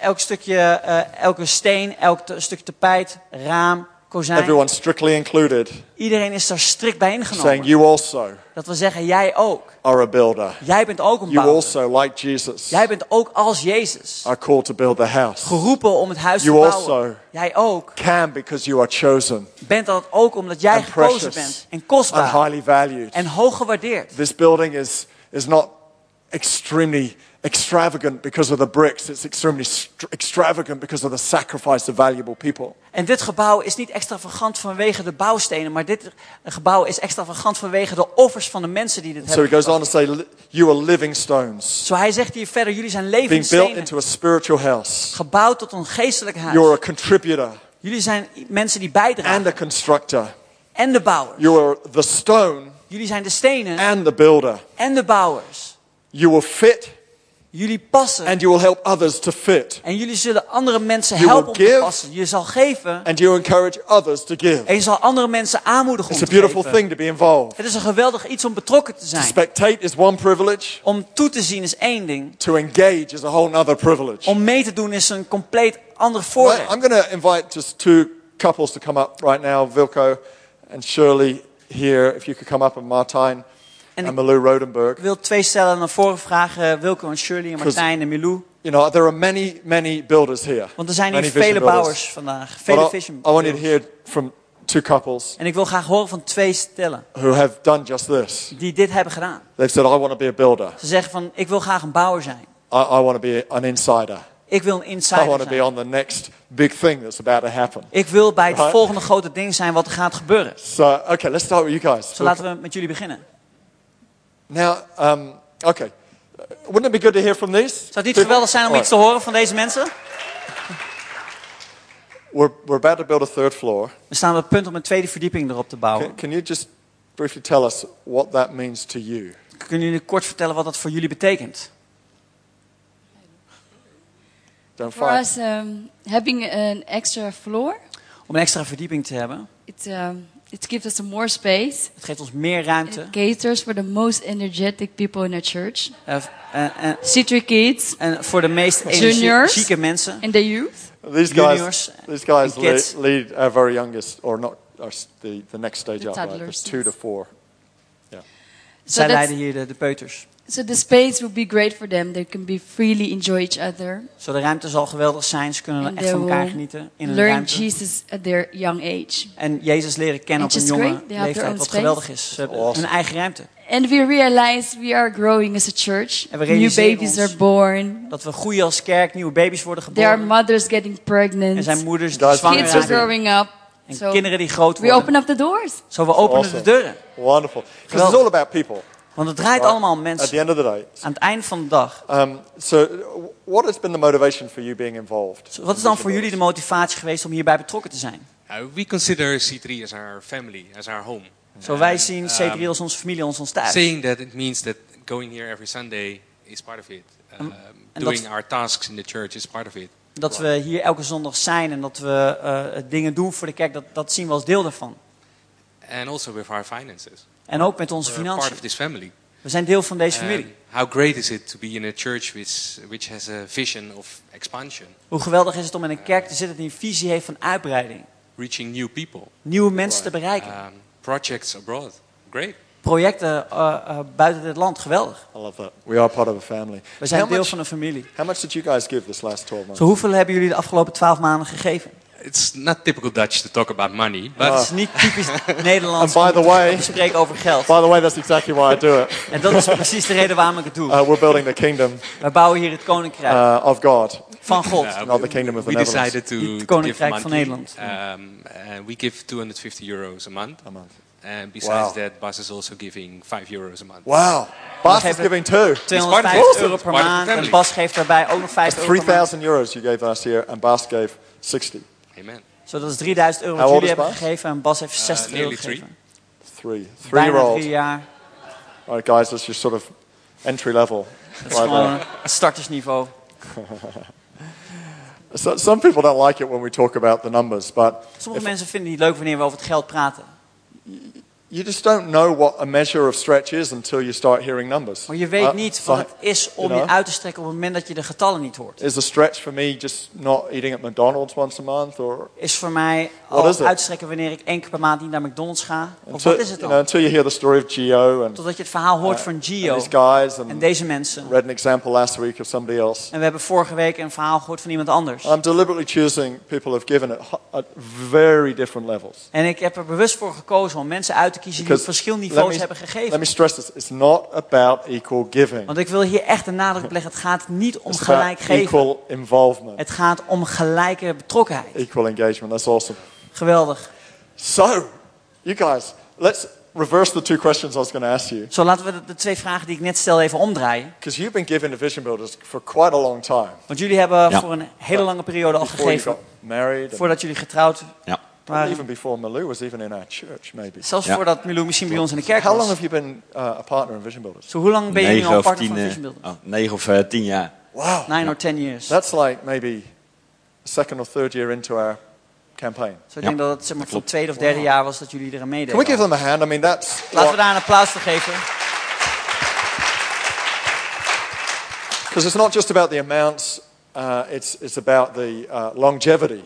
Speaker 2: elk stukje, eh, elke steen, elk te- stukje tapijt, raam, kozijn.
Speaker 1: everyone strictly included.
Speaker 2: Iedereen is daar strikt bij
Speaker 1: Saying
Speaker 2: ingenomen.
Speaker 1: you also
Speaker 2: Dat wil zeggen, jij ook.
Speaker 1: are a builder.
Speaker 2: Jij bent ook een
Speaker 1: You
Speaker 2: bouwer.
Speaker 1: also, like Jesus,
Speaker 2: Jij bent ook als Jezus.
Speaker 1: are called to build the house.
Speaker 2: Geroepen om het huis te
Speaker 1: You
Speaker 2: bouwen.
Speaker 1: also
Speaker 2: Jij ook.
Speaker 1: can because you are chosen
Speaker 2: Bent dat ook omdat jij
Speaker 1: and
Speaker 2: gekozen
Speaker 1: precious
Speaker 2: bent. En
Speaker 1: and
Speaker 2: kostbaar.
Speaker 1: highly valued.
Speaker 2: En hoog gewaardeerd.
Speaker 1: This building is, is not extremely extravagant because of the bricks. It's extremely extravagant because of the sacrifice of valuable people.
Speaker 2: En dit gebouw is niet extravagant vanwege de bouwstenen. Maar dit gebouw is extravagant vanwege de offers van de mensen die dit
Speaker 1: So he
Speaker 2: hebben
Speaker 1: goes
Speaker 2: gebracht.
Speaker 1: on to say, "Li- You are living stones,
Speaker 2: Zo hij zegt hier verder, jullie zijn levende
Speaker 1: being built
Speaker 2: stenen.
Speaker 1: into a spiritual house.
Speaker 2: Gebouwd tot een geestelijk huis.
Speaker 1: You're a contributor
Speaker 2: Jullie zijn mensen die bijdragen.
Speaker 1: and a constructor.
Speaker 2: en de bouwers.
Speaker 1: You are the stone
Speaker 2: Jullie zijn de stenen
Speaker 1: and the builder.
Speaker 2: en de bouwers.
Speaker 1: You will fit
Speaker 2: Jullie passen.
Speaker 1: and you will help others to fit.
Speaker 2: en jullie zullen andere mensen
Speaker 1: You
Speaker 2: helpen om te passen. Je zal geven.
Speaker 1: And you encourage others to give.
Speaker 2: En je zal andere mensen aanmoedigen
Speaker 1: It's
Speaker 2: om
Speaker 1: a
Speaker 2: te
Speaker 1: beautiful
Speaker 2: geven.
Speaker 1: thing to be involved.
Speaker 2: Het is een geweldig iets om betrokken te
Speaker 1: To
Speaker 2: zijn.
Speaker 1: spectate is one privilege,
Speaker 2: Om toe te zien is één ding.
Speaker 1: to engage is a whole other privilege.
Speaker 2: Om mee te doen is een compleet ander voorrecht.
Speaker 1: I'm going to invite just two couples to come up right now, Vilko and Shirley here, if you could come up, and Martijn
Speaker 2: En
Speaker 1: and
Speaker 2: ik
Speaker 1: Malou Rodenberg.
Speaker 2: wil twee stellen naar voren vragen. Wilco en Shirley en Martijn en Milou.
Speaker 1: You know, there are many, many builders here.
Speaker 2: Want er zijn hier
Speaker 1: Many vision
Speaker 2: vele
Speaker 1: builders.
Speaker 2: bouwers vandaag.
Speaker 1: But
Speaker 2: Vele
Speaker 1: I,
Speaker 2: vision
Speaker 1: I want you to hear from two couples
Speaker 2: En ik wil graag horen van twee stellen
Speaker 1: who have done just this.
Speaker 2: die dit hebben gedaan.
Speaker 1: They've said, I want to be a builder.
Speaker 2: Ze zeggen van, ik wil graag een bouwer zijn.
Speaker 1: I, I want to be an insider.
Speaker 2: Ik wil een
Speaker 1: I
Speaker 2: insider
Speaker 1: want to be
Speaker 2: zijn.
Speaker 1: on the next big thing that's about to happen.
Speaker 2: Ik wil bij het
Speaker 1: Right.
Speaker 2: volgende grote ding zijn wat er gaat gebeuren.
Speaker 1: So, okay, let's start with you guys.
Speaker 2: Zo laten we met jullie beginnen.
Speaker 1: Now, um, okay. Wouldn't it be good to hear from these?
Speaker 2: Zou het niet
Speaker 1: people?
Speaker 2: geweldig zijn om
Speaker 1: All
Speaker 2: iets te horen van deze mensen?
Speaker 1: We're, we're about to build a third floor.
Speaker 2: We staan op het punt om een tweede verdieping erop te bouwen.
Speaker 1: Can, can you just briefly tell us what that means to you?
Speaker 2: Kunnen jullie kort vertellen wat dat voor jullie betekent?
Speaker 1: Don't
Speaker 4: For us, um, having an extra floor,
Speaker 2: Om een extra verdieping te hebben.
Speaker 4: it, um, it gives us more space.
Speaker 2: Het geeft ons meer
Speaker 4: And
Speaker 2: ruimte.
Speaker 4: it caters for the most energetic people in our church.
Speaker 2: eh, en, en,
Speaker 4: Citric kids
Speaker 2: en voor de meest
Speaker 4: Juniors.
Speaker 2: energieke mensen.
Speaker 4: and the youth.
Speaker 1: These guys,
Speaker 2: juniors
Speaker 1: these guys lead, lead our very youngest, or not, our, the, the next stage
Speaker 4: The
Speaker 1: up, right?
Speaker 4: toddlers,
Speaker 1: two to
Speaker 4: yes.
Speaker 1: four.
Speaker 4: So,
Speaker 2: Zij
Speaker 4: that's,
Speaker 2: leiden hier de, de peuters.
Speaker 4: So the space will be great for them. They can be freely enjoy each other.
Speaker 2: Zo de ruimte zal geweldig zijn. Ze kunnen
Speaker 4: And
Speaker 2: echt
Speaker 4: they
Speaker 2: van elkaar
Speaker 4: will
Speaker 2: genieten in een
Speaker 4: Learn
Speaker 2: ruimte.
Speaker 4: Jesus at their young age.
Speaker 2: En Jezus leren kennen op
Speaker 4: Which
Speaker 2: een jonge
Speaker 4: great. They have their
Speaker 2: leeftijd. Wat geweldig is. Ze hebben
Speaker 1: Awesome.
Speaker 2: hun eigen ruimte.
Speaker 4: And we realize we are growing as a church.
Speaker 2: En we
Speaker 4: New
Speaker 2: realiseren
Speaker 4: babies are born.
Speaker 2: Dat we groeien als kerk. Nieuwe baby's worden
Speaker 4: There are
Speaker 2: geboren.
Speaker 4: mothers getting pregnant.
Speaker 2: Er zijn moeders die zwanger
Speaker 4: Kids are growing up.
Speaker 2: En
Speaker 4: So
Speaker 2: kinderen die groot
Speaker 4: we
Speaker 2: worden.
Speaker 4: open up the doors.
Speaker 2: Zo we openen
Speaker 1: Awesome.
Speaker 2: de deuren.
Speaker 1: Wonderful. Because it's all about people.
Speaker 2: Want het draait
Speaker 1: right?
Speaker 2: allemaal om
Speaker 1: At
Speaker 2: mensen.
Speaker 1: the end of the day.
Speaker 2: Aan het eind van de dag.
Speaker 1: Um, so, what has been the motivation for you being involved?
Speaker 2: Wat is dan voor jullie de motivatie geweest om hierbij betrokken te zijn?
Speaker 5: Uh, we consider C3 as our family, as our home.
Speaker 2: Zo wij
Speaker 5: And,
Speaker 2: zien
Speaker 5: um,
Speaker 2: C3 als onze familie, als ons thuis.
Speaker 5: Saying that it means that going here every Sunday is part of it. Um, doing
Speaker 2: dat-
Speaker 5: our tasks in the church is part of it.
Speaker 2: Dat we hier elke zondag zijn en dat we eh, dingen doen voor de kerk, dat, dat zien we als deel daarvan.
Speaker 5: And also with our finances.
Speaker 2: En ook met onze
Speaker 5: We're part
Speaker 2: financiën.
Speaker 5: of this family.
Speaker 2: We zijn deel van deze
Speaker 5: And
Speaker 2: familie.
Speaker 5: how great is it to be in a church which, which has a vision of expansion,
Speaker 2: Hoe geweldig is het om in een kerk te zitten die een visie heeft van uitbreiding.
Speaker 5: reaching new people,
Speaker 2: Nieuwe mensen te bereiken.
Speaker 5: um, projects abroad. Great.
Speaker 2: Projecten eh, eh, buiten dit land, geweldig.
Speaker 1: I love that. We are part of a family.
Speaker 2: We zijn
Speaker 1: how,
Speaker 2: deel
Speaker 1: much,
Speaker 2: van een familie.
Speaker 1: how much did you guys give this last 12 months?
Speaker 2: Zo hoeveel hebben jullie de afgelopen twaalf maanden gegeven?
Speaker 5: It's not typical Dutch to talk about money, but
Speaker 2: Het is niet typisch Nederlands
Speaker 1: And by the way-
Speaker 2: te spreken over geld.
Speaker 1: By the way, that's exactly why I do it.
Speaker 2: En dat is precies de reden waarom ik het doe.
Speaker 1: Uh, we're building the kingdom
Speaker 2: We bouwen hier het koninkrijk
Speaker 1: uh, of God.
Speaker 2: van God.
Speaker 5: uh,
Speaker 1: Not the kingdom of the
Speaker 5: we
Speaker 1: Netherlands.
Speaker 5: decided to,
Speaker 2: Het
Speaker 5: to give
Speaker 2: Koninkrijk van
Speaker 5: monthly.
Speaker 2: Nederland.
Speaker 5: Um, and we give 250 euros a month.
Speaker 1: A month.
Speaker 5: And besides
Speaker 1: Wow.
Speaker 5: that, Bas is also giving 5 euros a month.
Speaker 1: Wow. Bas is
Speaker 2: geven-
Speaker 1: giving two.
Speaker 2: 250
Speaker 5: Awesome.
Speaker 2: euro per
Speaker 5: Part of the
Speaker 2: maand. En
Speaker 5: family.
Speaker 2: Bas geeft daarbij ook nog 5 euro per maand.
Speaker 1: 3,000 euros you gave last year, and Bas gave 60.
Speaker 5: Amen.
Speaker 2: Zo, dat is 3000 euro wat jullie hebben
Speaker 1: Bas?
Speaker 2: gegeven. En Bas heeft 60 euro
Speaker 5: nearly three.
Speaker 2: gegeven.
Speaker 1: Three. Three
Speaker 2: Bijna drie jaar.
Speaker 1: All right, guys, that's your sort of entry level.
Speaker 2: Dat is gewoon startersniveau.
Speaker 1: So, some people don't like it when we talk about the numbers, but
Speaker 2: Sommige
Speaker 1: if-
Speaker 2: mensen vinden het niet leuk wanneer we over het geld praten.
Speaker 1: You just don't know what a measure of stretch is until you start hearing numbers.
Speaker 2: Maar je weet
Speaker 1: Uh,
Speaker 2: niet wat het is om
Speaker 1: you
Speaker 2: je uit te strekken op het moment dat je de getallen niet hoort.
Speaker 1: Is a stretch for me just not eating at McDonald's once a month, or
Speaker 2: Is voor mij al uitstrekken wanneer ik één keer per maand niet naar McDonald's ga? Of wat is het dan?
Speaker 1: until you hear the story of Geo and,
Speaker 2: Totdat je het verhaal hoort
Speaker 1: uh,
Speaker 2: van
Speaker 1: and
Speaker 2: Gio
Speaker 1: these guys,
Speaker 2: en
Speaker 1: and
Speaker 2: deze mensen.
Speaker 1: read an example last week of somebody else.
Speaker 2: En we hebben vorige week een verhaal gehoord van iemand anders.
Speaker 1: I'm deliberately choosing people who've given at very different levels.
Speaker 2: En ik heb er bewust voor gekozen om mensen uit te kiezen die verschillende
Speaker 1: let
Speaker 2: niveaus
Speaker 1: me-
Speaker 2: hebben
Speaker 1: Let
Speaker 2: gegeven.
Speaker 1: me stress this: it's not about equal giving.
Speaker 2: Want ik wil hier echt de nadruk op leggen. Het gaat niet om
Speaker 1: It's
Speaker 2: gelijk
Speaker 1: about
Speaker 2: geven.
Speaker 1: equal involvement,
Speaker 2: Het gaat om gelijke betrokkenheid.
Speaker 1: equal engagement. That's awesome.
Speaker 2: Geweldig.
Speaker 1: So, you guys, let's reverse the two questions I was going to ask you.
Speaker 2: Zo laten we de, de twee vragen die ik net stel even omdraaien.
Speaker 1: Because you've been giving to Vision Builders for quite a long time.
Speaker 2: Want jullie hebben
Speaker 6: Ja.
Speaker 2: voor een hele lange periode al gegeven.
Speaker 1: married.
Speaker 2: Voordat jullie getrouwd
Speaker 6: Ja.
Speaker 2: Waren.
Speaker 1: even before Malou was even in our church, maybe.
Speaker 2: Zelfs
Speaker 6: Ja.
Speaker 2: voordat Milou misschien bij ons in de kerk
Speaker 1: How long
Speaker 2: was.
Speaker 1: have you been uh, a partner in Vision Builders?
Speaker 2: Zo hoe lang ben je nu al partner van
Speaker 6: eh,
Speaker 2: Vision Builders?
Speaker 6: oh, negen of eh, tien jaar.
Speaker 1: Wow.
Speaker 2: Nine or ten years.
Speaker 1: That's like maybe second or third year into our campaign.
Speaker 2: Zo ik
Speaker 6: Ja,
Speaker 2: denk dat het zeg maar, het tweede of derde jaar was dat jullie eraan meededen.
Speaker 1: Can we give them a hand? I mean, that's
Speaker 2: Laten we
Speaker 1: what-
Speaker 2: daar een applaus voor geven.
Speaker 1: because it's not just about the amounts. Uh, it's it's about the uh, longevity.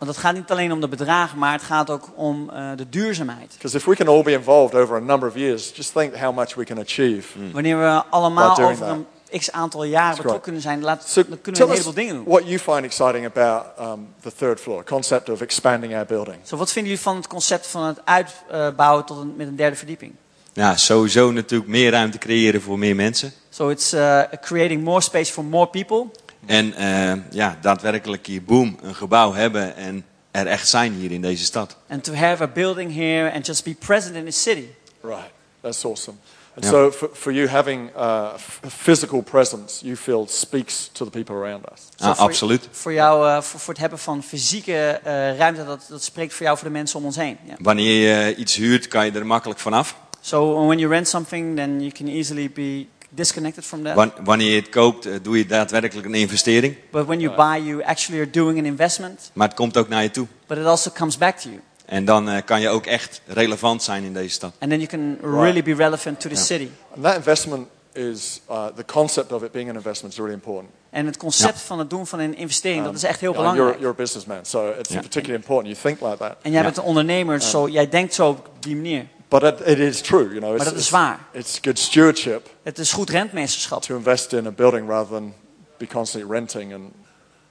Speaker 2: Want het gaat niet alleen om de bedragen, maar het gaat ook om eh, de duurzaamheid.
Speaker 1: Because if we can all be involved over a number of years, just think how much we can achieve.
Speaker 2: Wanneer we allemaal over
Speaker 1: that.
Speaker 2: een x aantal jaren
Speaker 1: That's
Speaker 2: betrokken kunnen zijn, laat,
Speaker 1: So
Speaker 2: dan kunnen we een heleboel dingen doen.
Speaker 1: what you find exciting about um, the third floor concept of expanding our building.
Speaker 2: Zo, wat vinden jullie van het concept van het uitbouwen tot een, met een derde verdieping?
Speaker 6: Ja, sowieso natuurlijk meer ruimte creëren voor meer mensen.
Speaker 2: So it's uh, creating more space for more people.
Speaker 6: En eh, ja, daadwerkelijk hier, boom, een gebouw hebben en er echt zijn hier in deze stad.
Speaker 2: And to have a building here and just be present in the city.
Speaker 1: Right. That's awesome. And
Speaker 6: Yeah.
Speaker 1: so, for, for you, having uh, a physical presence, you feel speaks to the people around us.
Speaker 6: Ah,
Speaker 2: voor-
Speaker 6: absoluut.
Speaker 2: Voor jou, eh, voor, voor het hebben van fysieke eh, ruimte, dat, dat spreekt voor jou voor de mensen om ons heen. Ja.
Speaker 6: Wanneer je iets huurt, kan je er makkelijk vanaf.
Speaker 2: So when you rent something, then you can easily be disconnected from that.
Speaker 6: Wan- Wanneer je het koopt, eh, doe je daadwerkelijk een investering.
Speaker 2: But when you buy, you actually are doing an investment,
Speaker 6: Maar het komt ook naar je toe.
Speaker 2: but it also comes back to you.
Speaker 6: En dan eh, kan je ook echt relevant zijn in deze stad.
Speaker 2: And then you can really be relevant to the
Speaker 6: Ja.
Speaker 2: city.
Speaker 1: And that investment is uh, the concept of it being an investment is really important.
Speaker 2: En het concept van het doen van een investering, dat is echt heel
Speaker 1: know,
Speaker 2: belangrijk.
Speaker 1: you're, you're a businessman, so it's
Speaker 6: Ja.
Speaker 1: particularly important. You think like that.
Speaker 2: En jij
Speaker 6: Ja.
Speaker 2: bent een ondernemer, zo, jij denkt zo op die manier.
Speaker 1: But it, it is true, you know. It's,
Speaker 2: dat is waar.
Speaker 1: It's good stewardship
Speaker 2: Het is goed rentmeesterschap.
Speaker 1: to invest in a building rather than be constantly renting. And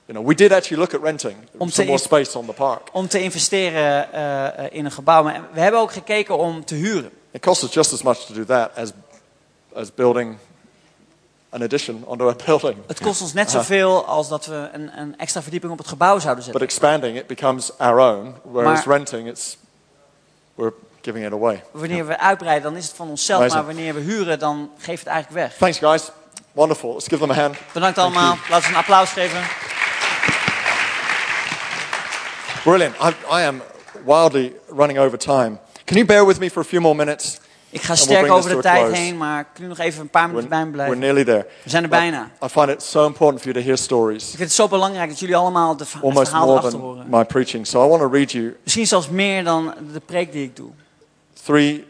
Speaker 1: you know, we did actually look at renting
Speaker 2: Om
Speaker 1: some
Speaker 2: te
Speaker 1: more space on the park.
Speaker 2: Om te investeren eh, in een gebouw. Maar we hebben ook gekeken om te huren.
Speaker 1: It costs us just as much to do that as as building an addition onto a building.
Speaker 2: Het kost ons net zoveel als dat we een, een extra verdieping op het gebouw zouden
Speaker 1: But
Speaker 2: zetten.
Speaker 1: expanding it becomes our own, whereas
Speaker 2: Maar-
Speaker 1: renting it's we're giving it away.
Speaker 2: Wanneer we uitbreiden, dan is het van onszelf.
Speaker 1: Amazing.
Speaker 2: Maar wanneer we huren, dan geef het eigenlijk weg.
Speaker 1: Thanks, guys. Wonderful. Let's give them a hand.
Speaker 2: Bedankt allemaal. Laten we een applaus geven.
Speaker 1: Brilliant. I, I am wildly running over time. Can you bear with me for a few more minutes?
Speaker 2: Ik ga
Speaker 1: we'll
Speaker 2: sterk
Speaker 1: bring
Speaker 2: over de tijd heen, maar kun je nog even een paar
Speaker 1: We're,
Speaker 2: minuten bij me
Speaker 1: we're
Speaker 2: blijven?
Speaker 1: nearly there.
Speaker 2: We zijn er
Speaker 1: But
Speaker 2: bijna.
Speaker 1: I find it so important for you to hear stories,
Speaker 2: Ik vind het zo belangrijk dat jullie allemaal de verha- het
Speaker 1: almost
Speaker 2: verhaal
Speaker 1: more
Speaker 2: erachter
Speaker 1: than
Speaker 2: horen.
Speaker 1: my preaching. So I want to read you
Speaker 2: Misschien zelfs meer dan de preek die ik doe.
Speaker 1: Three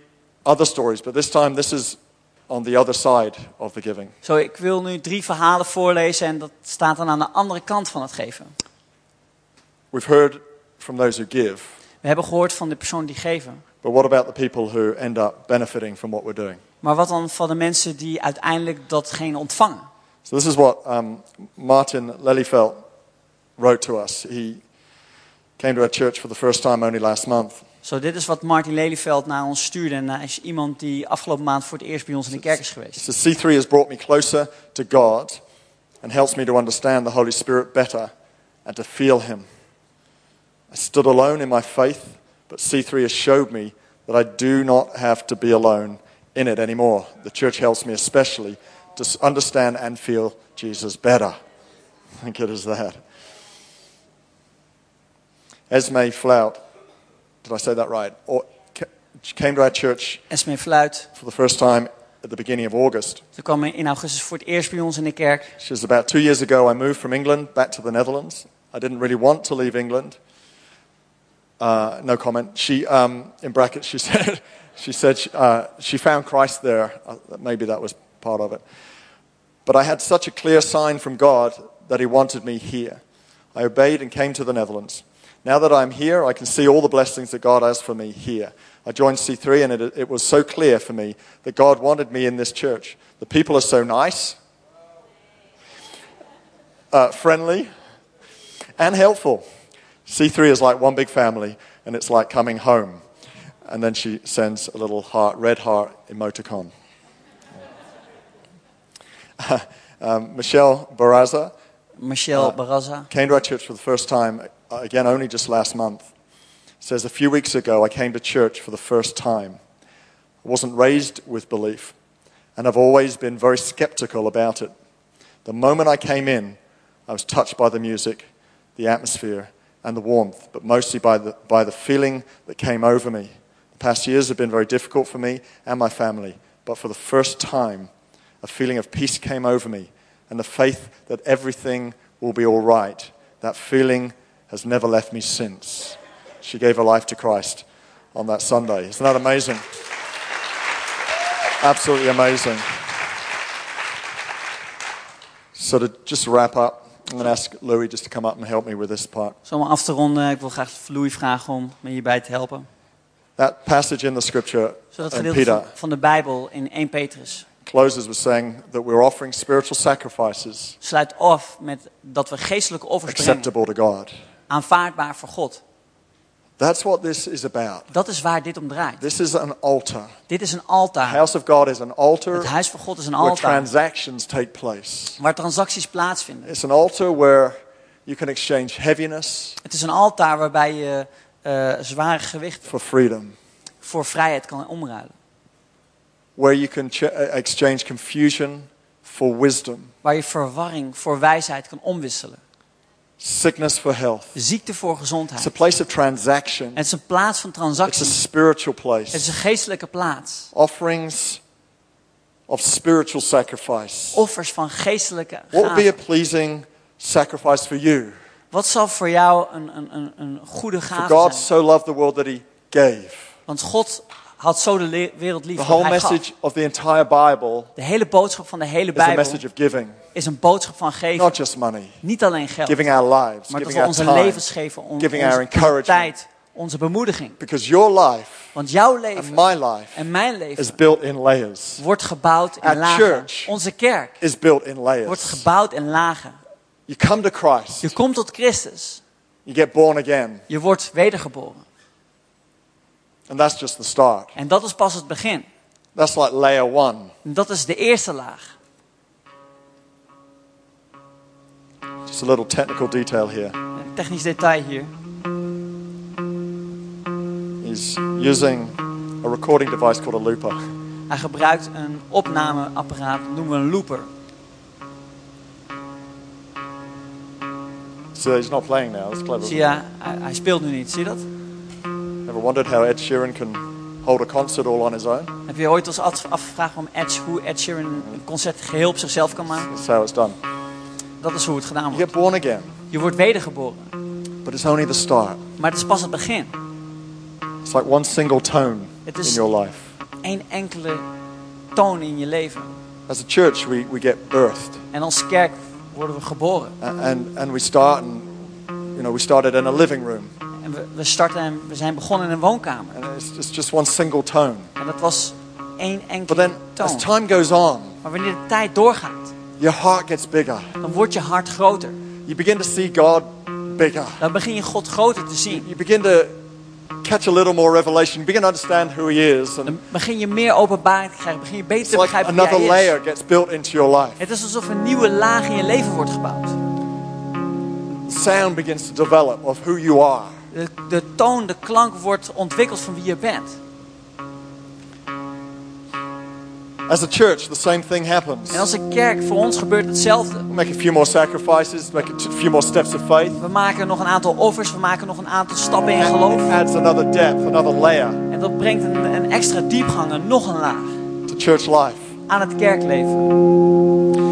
Speaker 1: other stories, but this time this is on the other side of the giving.
Speaker 2: Zo, ik wil nu drie verhalen voorlezen en dat staat dan aan de andere kant van het geven.
Speaker 1: We've heard from those who give,
Speaker 2: We hebben gehoord van de personen die geven.
Speaker 1: but what about the people who end up benefiting from what we're doing?
Speaker 2: Maar wat dan van de mensen die uiteindelijk datgene ontvangen?
Speaker 1: So this is what um, Martin Lelyfeld wrote to us. He came to our church for the first time only last month.
Speaker 2: Zo, dit is wat Martin Lelyveld naar ons stuurde. En hij is iemand die afgelopen maand voor het eerst bij ons in de kerk is geweest.
Speaker 1: says, C3 has brought me closer to God and helps me to understand the Holy Spirit better and to feel Him. I stood alone in my faith, but C3 has showed me that I do not have to be alone in it anymore. The church helps me especially to understand and feel Jesus better. How good is that? Esme Flout, did I say that right? Or, she came to our church
Speaker 2: Esme Fluit,
Speaker 1: for the first time at the beginning of August.
Speaker 2: ze kwam in augustus voor het eerst bij ons in de kerk.
Speaker 1: She was about two years ago, I moved from England back to the Netherlands. I didn't really want to leave England. Uh, no comment. She, um, in brackets, she said, she, said she, uh, she found Christ there. Uh, maybe that was part of it. But I had such a clear sign from God that He wanted me here. I obeyed and came to the Netherlands. Now that I'm here, I can see all the blessings that God has for me here. I joined C3, and it, it was so clear for me that God wanted me in this church. The people are so nice, uh, friendly, and helpful. C3 is like one big family, and it's like coming home. And then she sends a little heart, red heart emoticon. um, Michelle Baraza
Speaker 2: Michelle Barazza.
Speaker 1: came to our church for the first time, uh, Uh, again, only just last month. Says, A few weeks ago, I came to church for the first time. I wasn't raised with belief, and I've always been very skeptical about it. The moment I came in, I was touched by the music, the atmosphere, and the warmth, but mostly by the, by the feeling that came over me. The past years have been very difficult for me and my family, but for the first time, a feeling of peace came over me and the faith that everything will be all right. That feeling has never left me since. She gave her life to Christ on that Sunday. Isn't that amazing? Absolutely amazing. So, to just wrap up, I'm going to ask Louis just to come up and help me with this part.
Speaker 2: Zo om af te ronden, ik wil graag Louis vragen om me hierbij te helpen.
Speaker 1: That passage in the scripture
Speaker 2: Zo dat
Speaker 1: in Peter
Speaker 2: van, de Bijbel in 1 Petrus
Speaker 1: closes with saying that we're offering spiritual sacrifices
Speaker 2: sluit af met dat we geestelijke offers brengen.
Speaker 1: acceptable to God.
Speaker 2: Aanvaardbaar voor God.
Speaker 1: That's what this is about.
Speaker 2: Dat is waar dit om draait.
Speaker 1: This is an altar.
Speaker 2: Dit is een
Speaker 1: The
Speaker 2: altaar.
Speaker 1: house of God is an altar
Speaker 2: Het huis van God is een
Speaker 1: where
Speaker 2: altaar
Speaker 1: transactions take place.
Speaker 2: waar transacties plaatsvinden.
Speaker 1: It's an altar where you can exchange heaviness
Speaker 2: Het is een altaar waarbij je eh, zware gewichten
Speaker 1: for freedom,
Speaker 2: voor vrijheid kan omruilen.
Speaker 1: where you can uh, exchange confusion for wisdom,
Speaker 2: Waar je verwarring voor wijsheid kan omwisselen.
Speaker 1: Sickness for health.
Speaker 2: Ziekte voor
Speaker 1: It's
Speaker 2: gezondheid.
Speaker 1: a place of transaction.
Speaker 2: Het is een plaats van
Speaker 1: It's a
Speaker 2: transactie.
Speaker 1: spiritual
Speaker 2: Het is
Speaker 1: place.
Speaker 2: een geestelijke plaats.
Speaker 1: Offerings of spiritual sacrifice.
Speaker 2: Offers van geestelijke
Speaker 1: What would be a
Speaker 2: gaven.
Speaker 1: pleasing sacrifice for you?
Speaker 2: Wat zal voor jou een, een, een, een goede
Speaker 1: For
Speaker 2: gave
Speaker 1: God
Speaker 2: zijn?
Speaker 1: so loved the world that he gave.
Speaker 2: Want God had zo de wereld lief.
Speaker 1: The whole
Speaker 2: hij gaf.
Speaker 1: message of the entire Bible
Speaker 2: De hele boodschap van de hele
Speaker 1: is a
Speaker 2: Bijbel
Speaker 1: message of giving,
Speaker 2: is een boodschap van geven.
Speaker 1: not just money.
Speaker 2: Niet alleen geld,
Speaker 1: Giving our lives,
Speaker 2: maar dat we onze
Speaker 1: time.
Speaker 2: levens geven, on,
Speaker 1: giving
Speaker 2: onze,
Speaker 1: our encouragement.
Speaker 2: tijd, onze bemoediging.
Speaker 1: Because your life
Speaker 2: Want jouw
Speaker 1: and
Speaker 2: leven
Speaker 1: my life
Speaker 2: en mijn
Speaker 1: is
Speaker 2: leven
Speaker 1: built in layers.
Speaker 2: wordt gebouwd in
Speaker 1: Our
Speaker 2: lagen.
Speaker 1: church
Speaker 2: Onze kerk
Speaker 1: Is built in
Speaker 2: wordt
Speaker 1: layers.
Speaker 2: gebouwd in lagen.
Speaker 1: You come to Christ,
Speaker 2: Je komt tot Christus.
Speaker 1: you get born again,
Speaker 2: Je wordt wedergeboren.
Speaker 1: and that's just the start.
Speaker 2: En dat is pas het begin.
Speaker 1: That's like layer one.
Speaker 2: En dat is de eerste laag.
Speaker 1: Just a little technical detail here.
Speaker 2: Een technisch detail hier.
Speaker 1: He's using a recording device called a looper.
Speaker 2: Hij gebruikt een opnameapparaat, dat noemen we een looper.
Speaker 1: So he's not playing now. That's clever.
Speaker 2: Zie je, hij, hij speelt nu niet. Zie je dat?
Speaker 1: Ever wondered how Ed Sheeran can hold a concert all on his own?
Speaker 2: Heb je ooit eens af- afgevraagd om Ed, hoe Ed Sheeran een concert geheel op zichzelf kan maken?
Speaker 1: That's how it's done.
Speaker 2: Dat is hoe het gedaan
Speaker 1: You
Speaker 2: wordt.
Speaker 1: get born again,
Speaker 2: Je wordt wedergeboren.
Speaker 1: but it's only the start.
Speaker 2: Maar het is pas het begin.
Speaker 1: It's like one single tone
Speaker 2: Het
Speaker 1: in
Speaker 2: is-
Speaker 1: your life.
Speaker 2: Eén enkele toon in je leven.
Speaker 1: As a church, we, we get birthed,
Speaker 2: En als kerk worden we geboren.
Speaker 1: And and we start, and you know, we started in a living room,
Speaker 2: En we, we starten en we zijn begonnen in een woonkamer.
Speaker 1: and it's, it's just one single tone.
Speaker 2: En dat was één
Speaker 1: But
Speaker 2: enkele
Speaker 1: then, as
Speaker 2: toon.
Speaker 1: time goes on,
Speaker 2: Maar wanneer de tijd doorgaat,
Speaker 1: your heart gets bigger.
Speaker 2: dan wordt je hart groter.
Speaker 1: You begin to see God bigger.
Speaker 2: Dan begin je God groter te zien.
Speaker 1: You begin to catch a little more revelation. You begin to understand who He is, and
Speaker 2: Dan begin je meer openbaring te krijgen. Begin je beter te
Speaker 1: like
Speaker 2: begrijpen wie
Speaker 1: another
Speaker 2: hij is.
Speaker 1: layer gets built into your life.
Speaker 2: Het is alsof een nieuwe laag in je leven wordt gebouwd.
Speaker 1: The sound begins to develop of who you are.
Speaker 2: De, de toon, de klank wordt ontwikkeld van wie je bent.
Speaker 1: As a church, the same thing happens.
Speaker 2: En als een kerk, voor ons gebeurt hetzelfde.
Speaker 1: We make a few more sacrifices, make a few more steps of faith.
Speaker 2: We maken nog een aantal offers, we maken nog een aantal stappen in geloof.
Speaker 1: It adds another depth, another layer
Speaker 2: En dat brengt een, een extra diepgang, en nog een laag
Speaker 1: to church life.
Speaker 2: aan het kerkleven.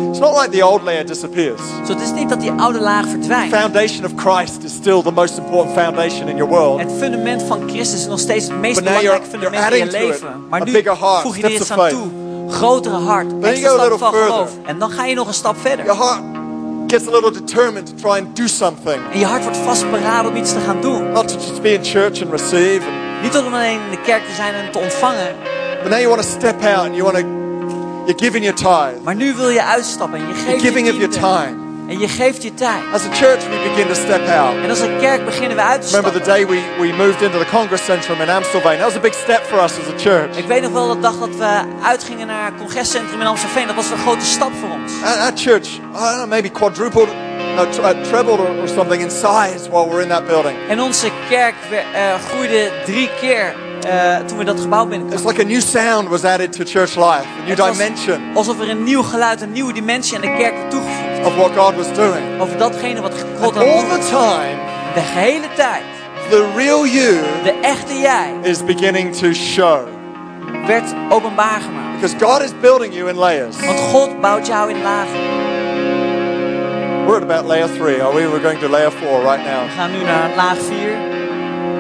Speaker 1: It's not like the old layer disappears.
Speaker 2: Zo, het is niet dat die oude laag verdwijnt.
Speaker 1: Foundation of Christ is still the most important foundation in your world.
Speaker 2: Het fundament van Christus is nog steeds het meest belangrijke fundament in je leven. Maar nu voeg je er iets aan toe. Grotere hart,
Speaker 1: you
Speaker 2: extra stap van
Speaker 1: further.
Speaker 2: geloof. En dan ga je nog een stap verder.
Speaker 1: Your heart gets a little determined to try and do something.
Speaker 2: En je hart wordt vastberaden om iets te gaan doen.
Speaker 1: Not to just be in church and receive. And,
Speaker 2: Niet om alleen in de kerk te zijn en te ontvangen.
Speaker 1: but now you want to step out and you want to, you're giving your tithe.
Speaker 2: Maar nu wil je uitstappen en je
Speaker 1: You're
Speaker 2: geeft je
Speaker 1: giving of your time.
Speaker 2: En je geeft je tijd.
Speaker 1: As a church, we begin to step out.
Speaker 2: En als een kerk beginnen we uit te
Speaker 1: Remember the
Speaker 2: stappen.
Speaker 1: day we, we moved into the Congress Centrum in Amstelveen? That was a big step for us as a church.
Speaker 2: Ik weet nog wel de dag dat we uitgingen naar het congrescentrum in Amstelveen. Dat was een grote stap voor ons.
Speaker 1: Our, our church, I don't know, maybe quadrupled, no, uh, trebled or, something in size while we're in that building.
Speaker 2: En onze kerk eh, groeide drie keer eh, toen we dat gebouw
Speaker 1: It's
Speaker 2: binnenkwamen.
Speaker 1: like a new sound was added to church life, a new dimension
Speaker 2: Alsof er een nieuw geluid, een nieuwe dimensie aan de kerk werd toegevoegd.
Speaker 1: Of what God was doing.
Speaker 2: Over datgene wat God had
Speaker 1: all the time,
Speaker 2: De gehele tijd.
Speaker 1: the real you
Speaker 2: De echte jij
Speaker 1: is beginning to show.
Speaker 2: werd openbaar gemaakt.
Speaker 1: Because God is building you in layers.
Speaker 2: Want God bouwt jou in lagen.
Speaker 1: We're at about layer three, are we? We're going to layer four right
Speaker 2: We
Speaker 1: now.
Speaker 2: gaan nu naar laag 4.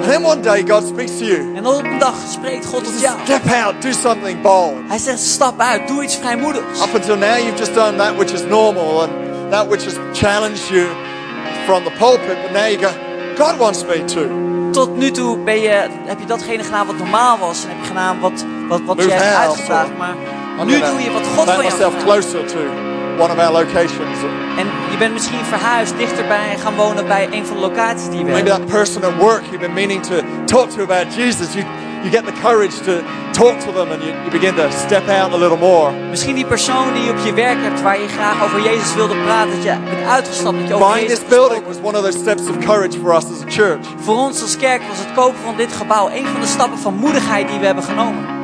Speaker 1: And then one day God speaks to you.
Speaker 2: En dan op een dag spreekt God tot jou.
Speaker 1: Step out, do something bold.
Speaker 2: Hij zegt, stap uit, doe iets vrijmoedigs.
Speaker 1: Up until now, you've just done that which is normal and that which has challenged you from the pulpit. But now you go, God wants me to.
Speaker 2: Tot nu toe ben je, heb je datgene gedaan wat normaal was. En heb je gedaan wat, wat, wat
Speaker 1: Move
Speaker 2: je hebt Maar nu doe je wat God van jou
Speaker 1: myself
Speaker 2: vraagt.
Speaker 1: One of our locations.
Speaker 2: En je bent misschien verhuisd dichterbij gaan wonen bij een van de locaties die we
Speaker 1: Maybe
Speaker 2: hebben.
Speaker 1: that person at work you've been meaning to talk to about Jesus. You, you get the courage to talk to them and you, you begin to step out a little more.
Speaker 2: Misschien die persoon die je op je werk hebt waar je graag over Jezus wilde praten. Dat je bent uitgestapt, dat je over
Speaker 1: Buying
Speaker 2: Jezus
Speaker 1: this building was one of those steps of courage for us as a church.
Speaker 2: Voor ons als kerk was het kopen van dit gebouw een van de stappen van moedigheid die we hebben genomen.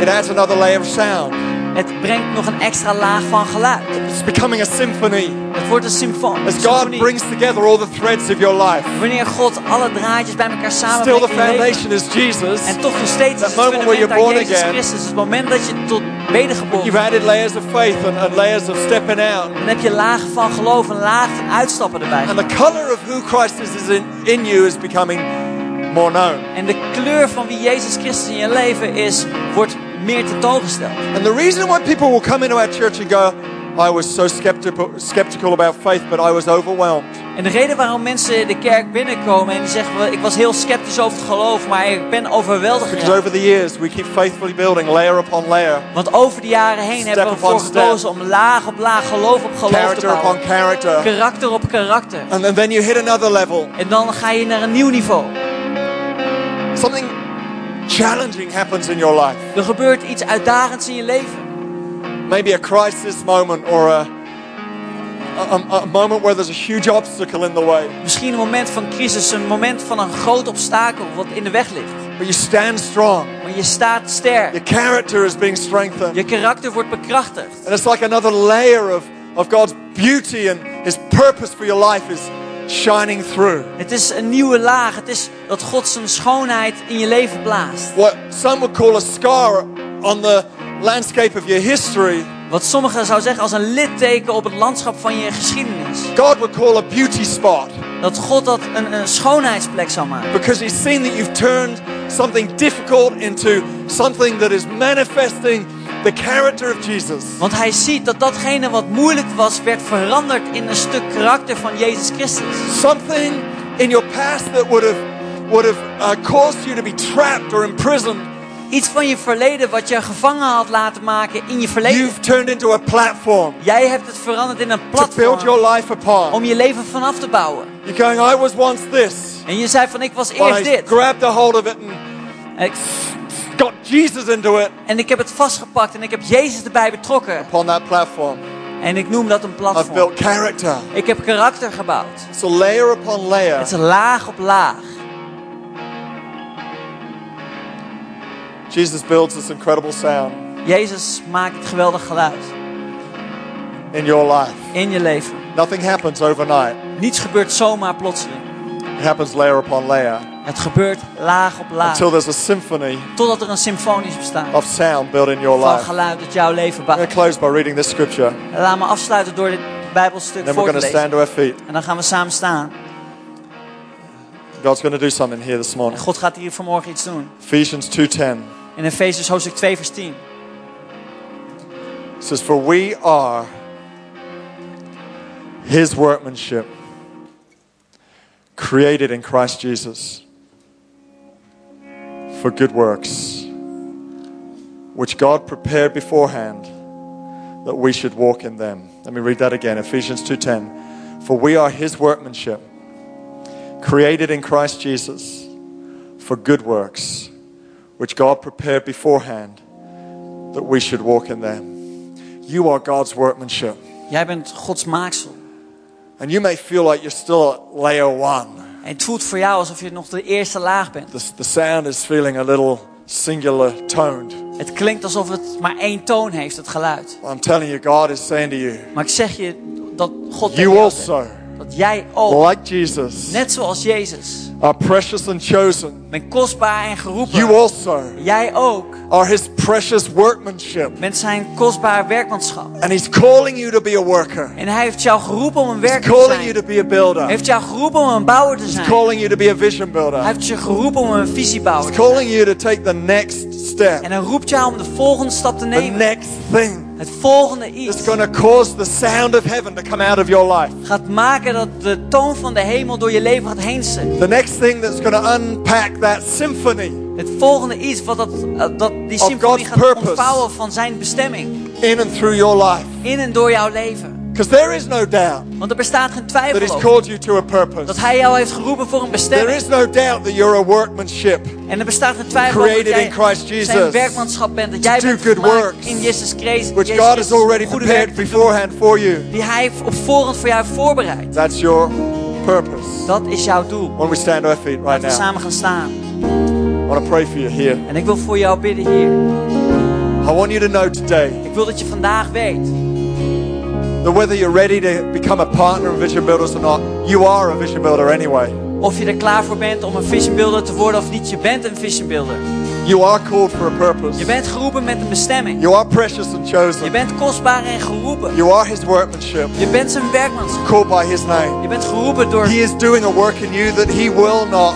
Speaker 1: It adds another layer of sound.
Speaker 2: Het brengt nog een extra laag van geluid.
Speaker 1: It's becoming a symphony.
Speaker 2: Het wordt een symfo-
Speaker 1: As God
Speaker 2: symfonie.
Speaker 1: brings together all the threads of your life.
Speaker 2: Wanneer God alle draadjes bij elkaar
Speaker 1: Still the
Speaker 2: samenbrengt je leven.
Speaker 1: foundation is Jesus.
Speaker 2: En toch nog steeds
Speaker 1: That
Speaker 2: is het
Speaker 1: moment where you're born
Speaker 2: Jezus
Speaker 1: again.
Speaker 2: Christus. Het moment dat je tot wedergeboren
Speaker 1: You've added layers of faith and, and layers of stepping out.
Speaker 2: Dan heb je lagen van geloof en lagen van uitstappen erbij.
Speaker 1: And the color of who Christ is, is in, in you is becoming more known.
Speaker 2: En de kleur van wie Jezus Christus in je leven is, wordt meer tentoongesteld.
Speaker 1: And the reason why people will come into our church and go, I was so skeptical, skeptical about faith, but I was overwhelmed.
Speaker 2: En de reden waarom mensen de kerk binnenkomen en die zeggen, "Wel, ik was heel sceptisch over het geloof, maar ik ben overweldigd
Speaker 1: Because
Speaker 2: geraakt."
Speaker 1: over the years, we keep faithfully building layer upon layer,
Speaker 2: Want over de jaren heen
Speaker 1: Step
Speaker 2: hebben we
Speaker 1: upon
Speaker 2: ervoor gekozen om laag op laag, geloof op geloof te
Speaker 1: character upon
Speaker 2: bouwen.
Speaker 1: character.
Speaker 2: Karakter op karakter.
Speaker 1: And then you hit another level.
Speaker 2: En dan ga je naar een nieuw niveau.
Speaker 1: Something challenging happens in your life.
Speaker 2: Er gebeurt iets uitdagends in je leven.
Speaker 1: Maybe a crisis moment or a, a, a- moment where there's a huge obstacle in the way.
Speaker 2: Misschien een moment van crisis, een moment van een groot obstakel wat in de weg ligt.
Speaker 1: But you stand strong.
Speaker 2: Maar je staat sterk.
Speaker 1: Your character is being strengthened.
Speaker 2: Je karakter wordt bekrachtigd.
Speaker 1: And it's like another layer of, of God's beauty and His purpose for your life is shining through.
Speaker 2: Het is een nieuwe laag. Het is dat God zijn schoonheid in je leven blaast.
Speaker 1: What some would call a scar on the landscape of your history,
Speaker 2: Wat sommigen zou zeggen als een litteken op het landschap van je geschiedenis.
Speaker 1: God would call a beauty spot.
Speaker 2: Dat God dat een, een schoonheidsplek zou maken.
Speaker 1: Because He's seen that you've turned something difficult into something that is manifesting the character of Jesus.
Speaker 2: Want hij ziet dat datgene wat moeilijk was, werd veranderd in een stuk karakter van Jezus Christus.
Speaker 1: Something in your past that would have, would have uh, caused you to be trapped or imprisoned,
Speaker 2: Iets van je verleden wat je gevangen had laten maken in je verleden.
Speaker 1: you've turned into a platform
Speaker 2: Jij hebt het veranderd in een
Speaker 1: to build
Speaker 2: platform
Speaker 1: your life upon.
Speaker 2: om je leven vanaf te bouwen.
Speaker 1: You're going, I was once this.
Speaker 2: En je zei van ik was eerst
Speaker 1: I
Speaker 2: dit.
Speaker 1: grabbed a hold of it and got Jesus into it
Speaker 2: en ik heb het vastgepakt en ik heb Jezus erbij betrokken.
Speaker 1: upon that platform.
Speaker 2: En ik noem dat een
Speaker 1: I've
Speaker 2: platform.
Speaker 1: built character.
Speaker 2: Ik heb karakter gebouwd.
Speaker 1: It's a layer upon layer.
Speaker 2: Het is laag op laag.
Speaker 1: Jesus builds this incredible sound
Speaker 2: Jezus maakt het geweldig geluid
Speaker 1: in your life.
Speaker 2: in je leven.
Speaker 1: Nothing happens overnight.
Speaker 2: Niets gebeurt zomaar plotseling.
Speaker 1: It happens layer upon layer
Speaker 2: Het gebeurt laag op laag.
Speaker 1: until there's a symphony
Speaker 2: Totdat er een symfonisch bestaat
Speaker 1: of sound built in your
Speaker 2: van
Speaker 1: life.
Speaker 2: geluid dat jouw leven bouwt.
Speaker 1: to close by reading this scripture.
Speaker 2: Laat me afsluiten door dit Bijbelstuk
Speaker 1: Then
Speaker 2: voor te
Speaker 1: going to
Speaker 2: lezen.
Speaker 1: stand to our feet.
Speaker 2: En dan gaan we samen staan.
Speaker 1: God's going to do something here this morning.
Speaker 2: God gaat hier vanmorgen iets doen.
Speaker 1: Ephesians 2:10
Speaker 2: In Efezus hoofdstuk 2 vers 10.
Speaker 1: says, "For we are His workmanship, created in Christ Jesus for good works, which God prepared beforehand that we should walk in them." Let me read that again. Ephesians 2:10. For we are His workmanship, created in Christ Jesus for good works, which God prepared beforehand that we should walk in them. You are God's workmanship.
Speaker 2: Jij bent Gods maaksel.
Speaker 1: And you may feel like you're still at layer one.
Speaker 2: En het voelt voor jou alsof je nog de eerste laag bent.
Speaker 1: The, the sound is feeling a little singular toned.
Speaker 2: Het klinkt alsof het maar één toon heeft, het geluid.
Speaker 1: I'm telling you, God is saying to you,
Speaker 2: Maar ik zeg je dat God
Speaker 1: you also,
Speaker 2: dat jij ook,
Speaker 1: like Jesus,
Speaker 2: net zoals Jezus,
Speaker 1: are precious and chosen.
Speaker 2: bent kostbaar en geroepen.
Speaker 1: You also
Speaker 2: Jij ook
Speaker 1: are His precious workmanship.
Speaker 2: bent zijn kostbaar werkmanschap.
Speaker 1: And He's calling you to be a worker.
Speaker 2: En hij heeft jou geroepen om een
Speaker 1: He's
Speaker 2: werker te
Speaker 1: calling you
Speaker 2: zijn.
Speaker 1: to be a builder.
Speaker 2: Hij heeft jou geroepen om een bouwer te
Speaker 1: He's
Speaker 2: zijn.
Speaker 1: calling you to be a vision
Speaker 2: Hij
Speaker 1: builder.
Speaker 2: heeft je geroepen om een visiebouwer
Speaker 1: He's
Speaker 2: te zijn.
Speaker 1: calling you to take the next step,
Speaker 2: En hij roept jou om de volgende stap te
Speaker 1: the
Speaker 2: nemen.
Speaker 1: next thing.
Speaker 2: Het volgende
Speaker 1: It's
Speaker 2: iets
Speaker 1: going to cause the sound of heaven to come out of your life.
Speaker 2: gaat maken dat de toon van de hemel door je leven gaat heen zetten.
Speaker 1: The next thing that's going to unpack that symphony
Speaker 2: Het volgende iets wat dat, eh, dat die symfonie gaat ontvouwen van zijn bestemming.
Speaker 1: in and through your life.
Speaker 2: In en door jouw leven.
Speaker 1: Because there is no doubt
Speaker 2: Want er bestaat geen
Speaker 1: that
Speaker 2: twijfel
Speaker 1: He's
Speaker 2: over
Speaker 1: called you to a purpose.
Speaker 2: dat hij jou heeft geroepen voor een
Speaker 1: There
Speaker 2: bestemming.
Speaker 1: is no doubt that you're a workmanship
Speaker 2: En er bestaat geen twijfel over dat
Speaker 1: created
Speaker 2: jij
Speaker 1: in Christ
Speaker 2: zijn
Speaker 1: Jesus,
Speaker 2: werkmanschap bent. Dat jij bent
Speaker 1: good works,
Speaker 2: in Jezus Christus.
Speaker 1: which
Speaker 2: Jezus
Speaker 1: God has already prepared beforehand for you.
Speaker 2: Die hij op voorhand voor jou heeft voorbereid.
Speaker 1: That's your purpose.
Speaker 2: Dat is jouw doel.
Speaker 1: When we stand to our feet right
Speaker 2: Laten we
Speaker 1: now,
Speaker 2: samen gaan staan.
Speaker 1: I want to pray for you here.
Speaker 2: En ik wil voor jou bidden hier.
Speaker 1: I want you to know today
Speaker 2: Ik wil dat je vandaag weet.
Speaker 1: That whether you're ready to become a partner of Vision Builders or not, you are a Vision Builder anyway.
Speaker 2: Of je er klaar voor bent om een vision builder te worden of niet. Je bent een vision builder.
Speaker 1: You are called for a purpose.
Speaker 2: Je bent geroepen met een bestemming.
Speaker 1: You are precious and
Speaker 2: Je
Speaker 1: chosen.
Speaker 2: bent kostbaar en geroepen.
Speaker 1: You are His workmanship,
Speaker 2: Je bent zijn werkmanschap.
Speaker 1: called by His name.
Speaker 2: Je bent geroepen door...
Speaker 1: He is doing a work in you that He will not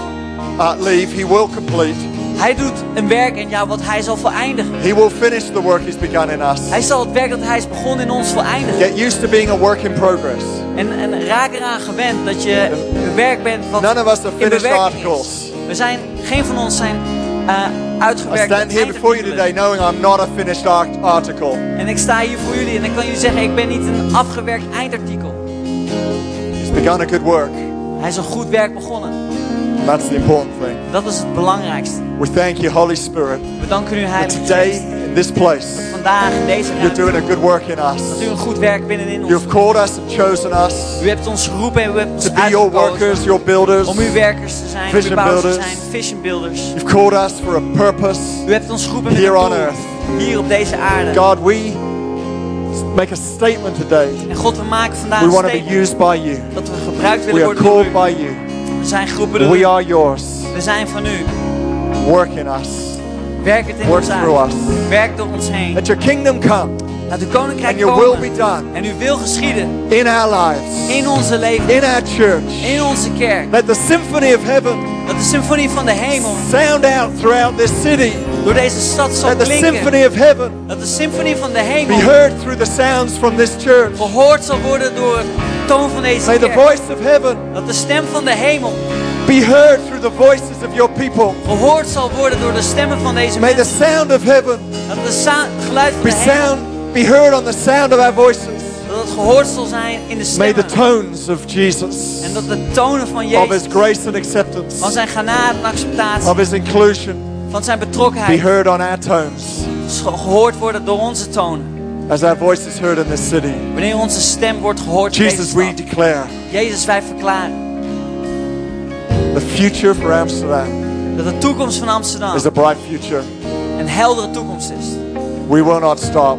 Speaker 1: uh, leave, He will complete.
Speaker 2: Hij doet een werk in jou wat hij zal voleindigen.
Speaker 1: He will finish the work He's begun in us.
Speaker 2: Hij zal het werk dat hij is begonnen in ons voleindigen.
Speaker 1: Get used to being a work in progress.
Speaker 2: En, en raak eraan gewend dat je een werk bent wat
Speaker 1: None of us are
Speaker 2: in
Speaker 1: finished
Speaker 2: bewerking
Speaker 1: articles.
Speaker 2: is. We zijn, geen van ons zijn uh,
Speaker 1: I
Speaker 2: uitgewerkt.
Speaker 1: stand here before you today knowing I'm not a finished art- article.
Speaker 2: En ik sta hier voor jullie en ik kan jullie zeggen, ik ben niet een afgewerkt eindartikel.
Speaker 1: He's begun a good work.
Speaker 2: Hij is een goed werk begonnen.
Speaker 1: That's the important thing.
Speaker 2: Dat is het belangrijkste.
Speaker 1: We thank you, Holy Spirit,
Speaker 2: We danken u, Heilige
Speaker 1: today
Speaker 2: Geest.
Speaker 1: in this place,
Speaker 2: Vandaag in deze
Speaker 1: you're doing a good work in
Speaker 2: Dat
Speaker 1: us.
Speaker 2: u een goed werk binnenin ons
Speaker 1: You've called us and chosen us
Speaker 2: U hebt ons geroepen en u hebt ons
Speaker 1: to be your workers, your builders.
Speaker 2: om uw werkers te zijn,
Speaker 1: Vision
Speaker 2: uw bouwers te
Speaker 1: builders.
Speaker 2: zijn, vision builders.
Speaker 1: You've called us for a purpose.
Speaker 2: U hebt ons geroepen
Speaker 1: Here on earth.
Speaker 2: hier op deze aarde.
Speaker 1: God, we make a statement today.
Speaker 2: En God, we maken vandaag
Speaker 1: We
Speaker 2: een
Speaker 1: want to be used by you.
Speaker 2: dat we gebruikt willen
Speaker 1: are
Speaker 2: worden door u.
Speaker 1: We are called by you.
Speaker 2: We zijn geroepen door
Speaker 1: We
Speaker 2: u.
Speaker 1: are yours.
Speaker 2: We zijn van u.
Speaker 1: Work in us.
Speaker 2: Werk het in
Speaker 1: Work
Speaker 2: ons
Speaker 1: through
Speaker 2: uit.
Speaker 1: us.
Speaker 2: Werk door ons heen.
Speaker 1: Let your kingdom come
Speaker 2: Laat uw koninkrijk
Speaker 1: and your will be
Speaker 2: komen.
Speaker 1: done
Speaker 2: En uw wil geschieden
Speaker 1: in our lives,
Speaker 2: in onze leven,
Speaker 1: in our church.
Speaker 2: in onze kerk.
Speaker 1: Let the symphony of heaven
Speaker 2: Dat de symfonie van de hemel
Speaker 1: sound out throughout this city.
Speaker 2: door deze stad zal
Speaker 1: Let the
Speaker 2: klinken.
Speaker 1: symphony of heaven
Speaker 2: Dat de symfonie van de
Speaker 1: be
Speaker 2: hemel
Speaker 1: heard through the sounds from this church.
Speaker 2: gehoord zal worden door toon van deze
Speaker 1: May the
Speaker 2: kerk.
Speaker 1: voice of heaven
Speaker 2: Dat de stem van de hemel
Speaker 1: be heard through the voices of your people.
Speaker 2: gehoord zal worden door de stemmen van deze
Speaker 1: May the
Speaker 2: mensen.
Speaker 1: sound of heaven
Speaker 2: Dat de geluid van
Speaker 1: be
Speaker 2: de hemel,
Speaker 1: sound be heard on the sound of our voices.
Speaker 2: dat het gehoord zal zijn in de
Speaker 1: May the
Speaker 2: stemmen.
Speaker 1: tones of Jesus,
Speaker 2: En dat de tonen van
Speaker 1: of
Speaker 2: Jezus,
Speaker 1: His grace and acceptance,
Speaker 2: van zijn genade en acceptatie,
Speaker 1: of His inclusion,
Speaker 2: van zijn
Speaker 1: be
Speaker 2: betrokkenheid,
Speaker 1: heard on our tones
Speaker 2: ge- gehoord worden door onze tonen.
Speaker 1: As our voice is heard in this city.
Speaker 2: Wanneer onze stem wordt gehoord in deze
Speaker 1: Jesus, we declare
Speaker 2: Jezus, wij verklaren
Speaker 1: the future for Amsterdam
Speaker 2: dat de toekomst van Amsterdam
Speaker 1: is a bright future.
Speaker 2: een heldere toekomst is.
Speaker 1: We will not stop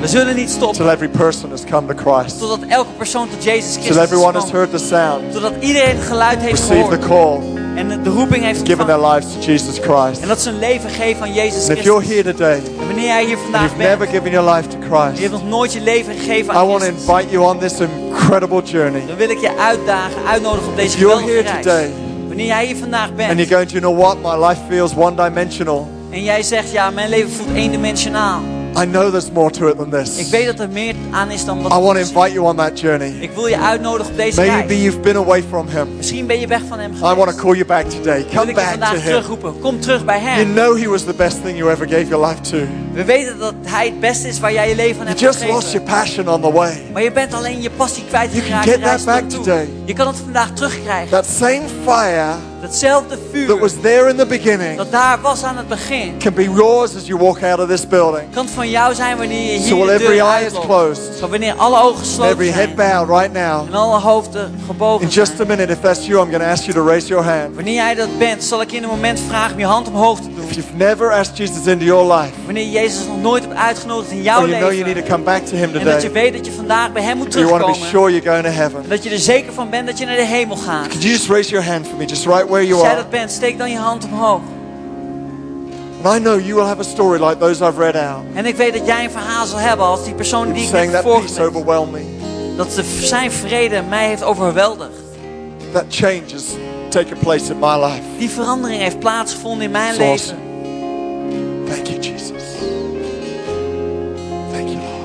Speaker 2: We zullen niet stoppen
Speaker 1: till every person has come to Christ,
Speaker 2: totdat elke persoon tot Jezus
Speaker 1: till
Speaker 2: Christus is
Speaker 1: everyone has heard the sound,
Speaker 2: Totdat iedereen het geluid heeft
Speaker 1: received the call,
Speaker 2: en de roeping heeft
Speaker 1: given their lives to Jesus Christ.
Speaker 2: En dat ze een leven geven aan Jezus
Speaker 1: And if you're
Speaker 2: Christus.
Speaker 1: here today
Speaker 2: En wanneer jij hier
Speaker 1: and
Speaker 2: vandaag
Speaker 1: you've
Speaker 2: bent,
Speaker 1: never given your life to
Speaker 2: je
Speaker 1: Christ,
Speaker 2: hebt nog nooit je leven gegeven
Speaker 1: I
Speaker 2: aan
Speaker 1: want to
Speaker 2: Jezus,
Speaker 1: invite you on this incredible journey.
Speaker 2: dan wil ik je uitdagen, uitnodigen op deze geweldige reis.
Speaker 1: today
Speaker 2: Wanneer jij hier vandaag
Speaker 1: and
Speaker 2: bent
Speaker 1: you're going to, you know what, my life feels one dimensional.
Speaker 2: en jij zegt, ja, mijn leven voelt eendimensionaal.
Speaker 1: I know there's more to it than this.
Speaker 2: Ik weet dat er meer aan is dan wat
Speaker 1: I want to invite you on that journey.
Speaker 2: Ik wil je uitnodigen op deze
Speaker 1: Maybe
Speaker 2: reis.
Speaker 1: you've been away from Him.
Speaker 2: Misschien ben je weg van hem
Speaker 1: I want to
Speaker 2: geweest.
Speaker 1: call you back today.
Speaker 2: Wil
Speaker 1: Come
Speaker 2: ik
Speaker 1: back to Him.
Speaker 2: terugroepen. Kom terug bij
Speaker 1: You
Speaker 2: hem.
Speaker 1: know He was the best thing you ever gave your life to.
Speaker 2: We weten dat hij het beste is waar jij je leven aan
Speaker 1: You
Speaker 2: hebt
Speaker 1: just lost
Speaker 2: gegeven.
Speaker 1: your passion on the way.
Speaker 2: Maar je bent alleen je passie
Speaker 1: You can
Speaker 2: kwijtgeraakt.
Speaker 1: get that back today.
Speaker 2: Je kan het vandaag terugkrijgen.
Speaker 1: That same fire
Speaker 2: Datzelfde
Speaker 1: that was
Speaker 2: vuur
Speaker 1: there in the beginning
Speaker 2: dat daar was aan het begin.
Speaker 1: can be yours as you walk out of this building.
Speaker 2: Kan van jou zijn wanneer je
Speaker 1: So
Speaker 2: hier
Speaker 1: while
Speaker 2: de
Speaker 1: every
Speaker 2: deur
Speaker 1: eye is
Speaker 2: uitloopt.
Speaker 1: closed,
Speaker 2: Zo wanneer alle ogen gesloten
Speaker 1: every head bowed right now,
Speaker 2: En alle hoofden gebogen
Speaker 1: in just a minute, if that's you, I'm going to ask you to raise your hand.
Speaker 2: Wanneer jij dat bent, zal ik in een moment vragen om je hand omhoog te.
Speaker 1: If you've never asked Jesus into your life,
Speaker 2: Wanneer je Jezus nog nooit hebt uitgenodigd in jouw
Speaker 1: you know you
Speaker 2: leven.
Speaker 1: need to come back to Him
Speaker 2: En dat je
Speaker 1: today,
Speaker 2: weet dat je vandaag bij hem moet
Speaker 1: you want to be
Speaker 2: terugkomen.
Speaker 1: sure you're going to heaven,
Speaker 2: En dat je er zeker van bent dat je naar de hemel gaat.
Speaker 1: could you just raise your hand for me, just right where you
Speaker 2: Als jij
Speaker 1: are?
Speaker 2: dat bent, steek dan je hand omhoog.
Speaker 1: And I know you will have a story like those I've read out.
Speaker 2: En ik weet dat jij een verhaal zal hebben als die persoon die ik net voorgelezen. Dat zijn vrede mij heeft overweldigd.
Speaker 1: That change has taken place in my life.
Speaker 2: Die verandering heeft plaatsgevonden in mijn
Speaker 1: It's
Speaker 2: leven.
Speaker 1: awesome. Thank you, Jesus. Thank you, Lord.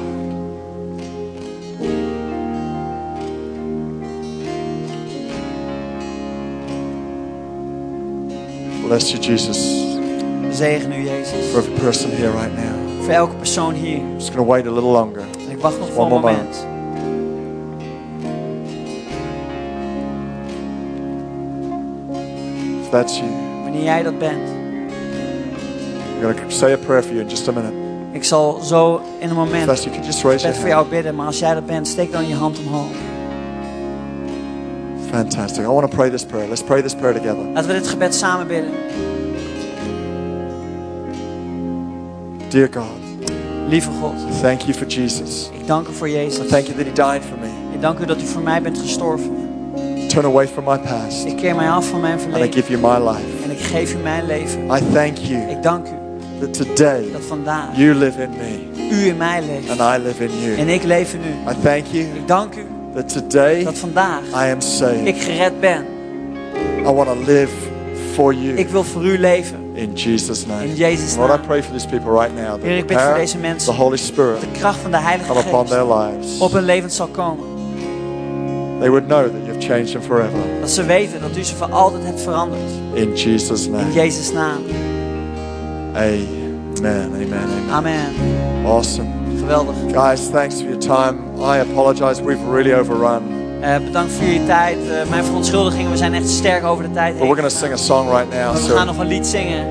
Speaker 1: Bless you, Jesus.
Speaker 2: Zegen u, Jezus.
Speaker 1: for every person here right now.
Speaker 2: Voor elke persoon hier.
Speaker 1: I'm just going to wait a little longer.
Speaker 2: Ik wacht nog voor een moment.
Speaker 1: If that's you,
Speaker 2: Wanneer jij dat bent.
Speaker 1: I'm going to say a prayer for you in just a minute.
Speaker 2: Ik zal zo in een
Speaker 1: If
Speaker 2: moment
Speaker 1: that's you, just raise
Speaker 2: bed
Speaker 1: your
Speaker 2: voor jou bidden. Maar als jij dat bent, steek dan je hand omhoog.
Speaker 1: Fantastic. I want to pray this prayer. Let's pray this prayer together.
Speaker 2: Laten we dit gebed samen bidden.
Speaker 1: Dear God,
Speaker 2: Lieve God,
Speaker 1: thank you for Jesus.
Speaker 2: ik dank u voor Jezus.
Speaker 1: Thank you that He died for me.
Speaker 2: Ik dank u dat u voor mij bent gestorven.
Speaker 1: Turn away from my past.
Speaker 2: Ik keer mij af van mijn
Speaker 1: And I
Speaker 2: verleden.
Speaker 1: give you my life.
Speaker 2: En ik geef u mijn leven.
Speaker 1: I thank you
Speaker 2: Ik dank u
Speaker 1: that today
Speaker 2: dat vandaag
Speaker 1: you live in me
Speaker 2: u in mij leeft.
Speaker 1: and I live in you.
Speaker 2: En ik leef in u.
Speaker 1: I thank you
Speaker 2: Ik dank u
Speaker 1: that today
Speaker 2: dat vandaag
Speaker 1: I am saved.
Speaker 2: ik gered ben.
Speaker 1: I want to live for you
Speaker 2: Ik wil voor u leven.
Speaker 1: in Jesus' name.
Speaker 2: In Jezus'
Speaker 1: Lord, I
Speaker 2: naam.
Speaker 1: pray for these people right now
Speaker 2: Heer, ik bid voor deze mensen.
Speaker 1: the Holy Spirit
Speaker 2: De kracht van de Heilige
Speaker 1: come upon
Speaker 2: Geest
Speaker 1: their lives.
Speaker 2: op hun leven zal komen.
Speaker 1: They would know that you've changed them forever.
Speaker 2: Dat ze weten dat u ze voor altijd hebt veranderd.
Speaker 1: In Jesus'
Speaker 2: In
Speaker 1: name.
Speaker 2: Jezus' naam.
Speaker 1: Amen. Amen. Amen.
Speaker 2: Amen.
Speaker 1: Awesome.
Speaker 2: Geweldig.
Speaker 1: Guys, thanks for your time. I apologize. We've really overrun.
Speaker 2: Eh, bedankt voor jullie tijd. Eh, mijn verontschuldigingen, we zijn echt sterk over de tijd
Speaker 1: But
Speaker 2: heen.
Speaker 1: we're going to sing a song right now.
Speaker 2: Maar we
Speaker 1: So
Speaker 2: gaan nog een lied zingen.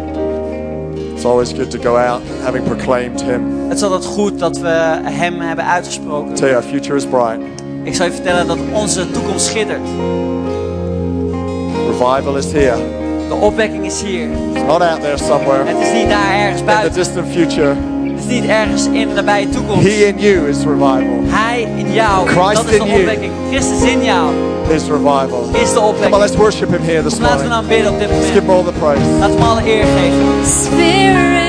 Speaker 1: it's always good to go out having proclaimed Him.
Speaker 2: Het is altijd goed dat we hem hebben uitgesproken.
Speaker 1: tell you, our future is bright.
Speaker 2: Ik zal je vertellen dat onze toekomst schittert.
Speaker 1: Revival is here.
Speaker 2: De opwekking is hier.
Speaker 1: It's not out there somewhere
Speaker 2: Het is niet daar ergens
Speaker 1: in the
Speaker 2: buiten.
Speaker 1: distant future.
Speaker 2: Het is niet ergens in de nabije toekomst.
Speaker 1: He in you is revival.
Speaker 2: Hij in jou.
Speaker 1: Christ
Speaker 2: dat is
Speaker 1: in
Speaker 2: de
Speaker 1: you.
Speaker 2: opwekking. Christus in jou
Speaker 1: Is revival.
Speaker 2: is de
Speaker 1: Come on,
Speaker 2: opwekking.
Speaker 1: let's worship Him here this
Speaker 2: Laten we
Speaker 1: morning.
Speaker 2: nou bidden op dit
Speaker 1: Let's give
Speaker 2: moment.
Speaker 1: All the praise.
Speaker 2: Laten we hem alle eer geven.
Speaker 7: Spirit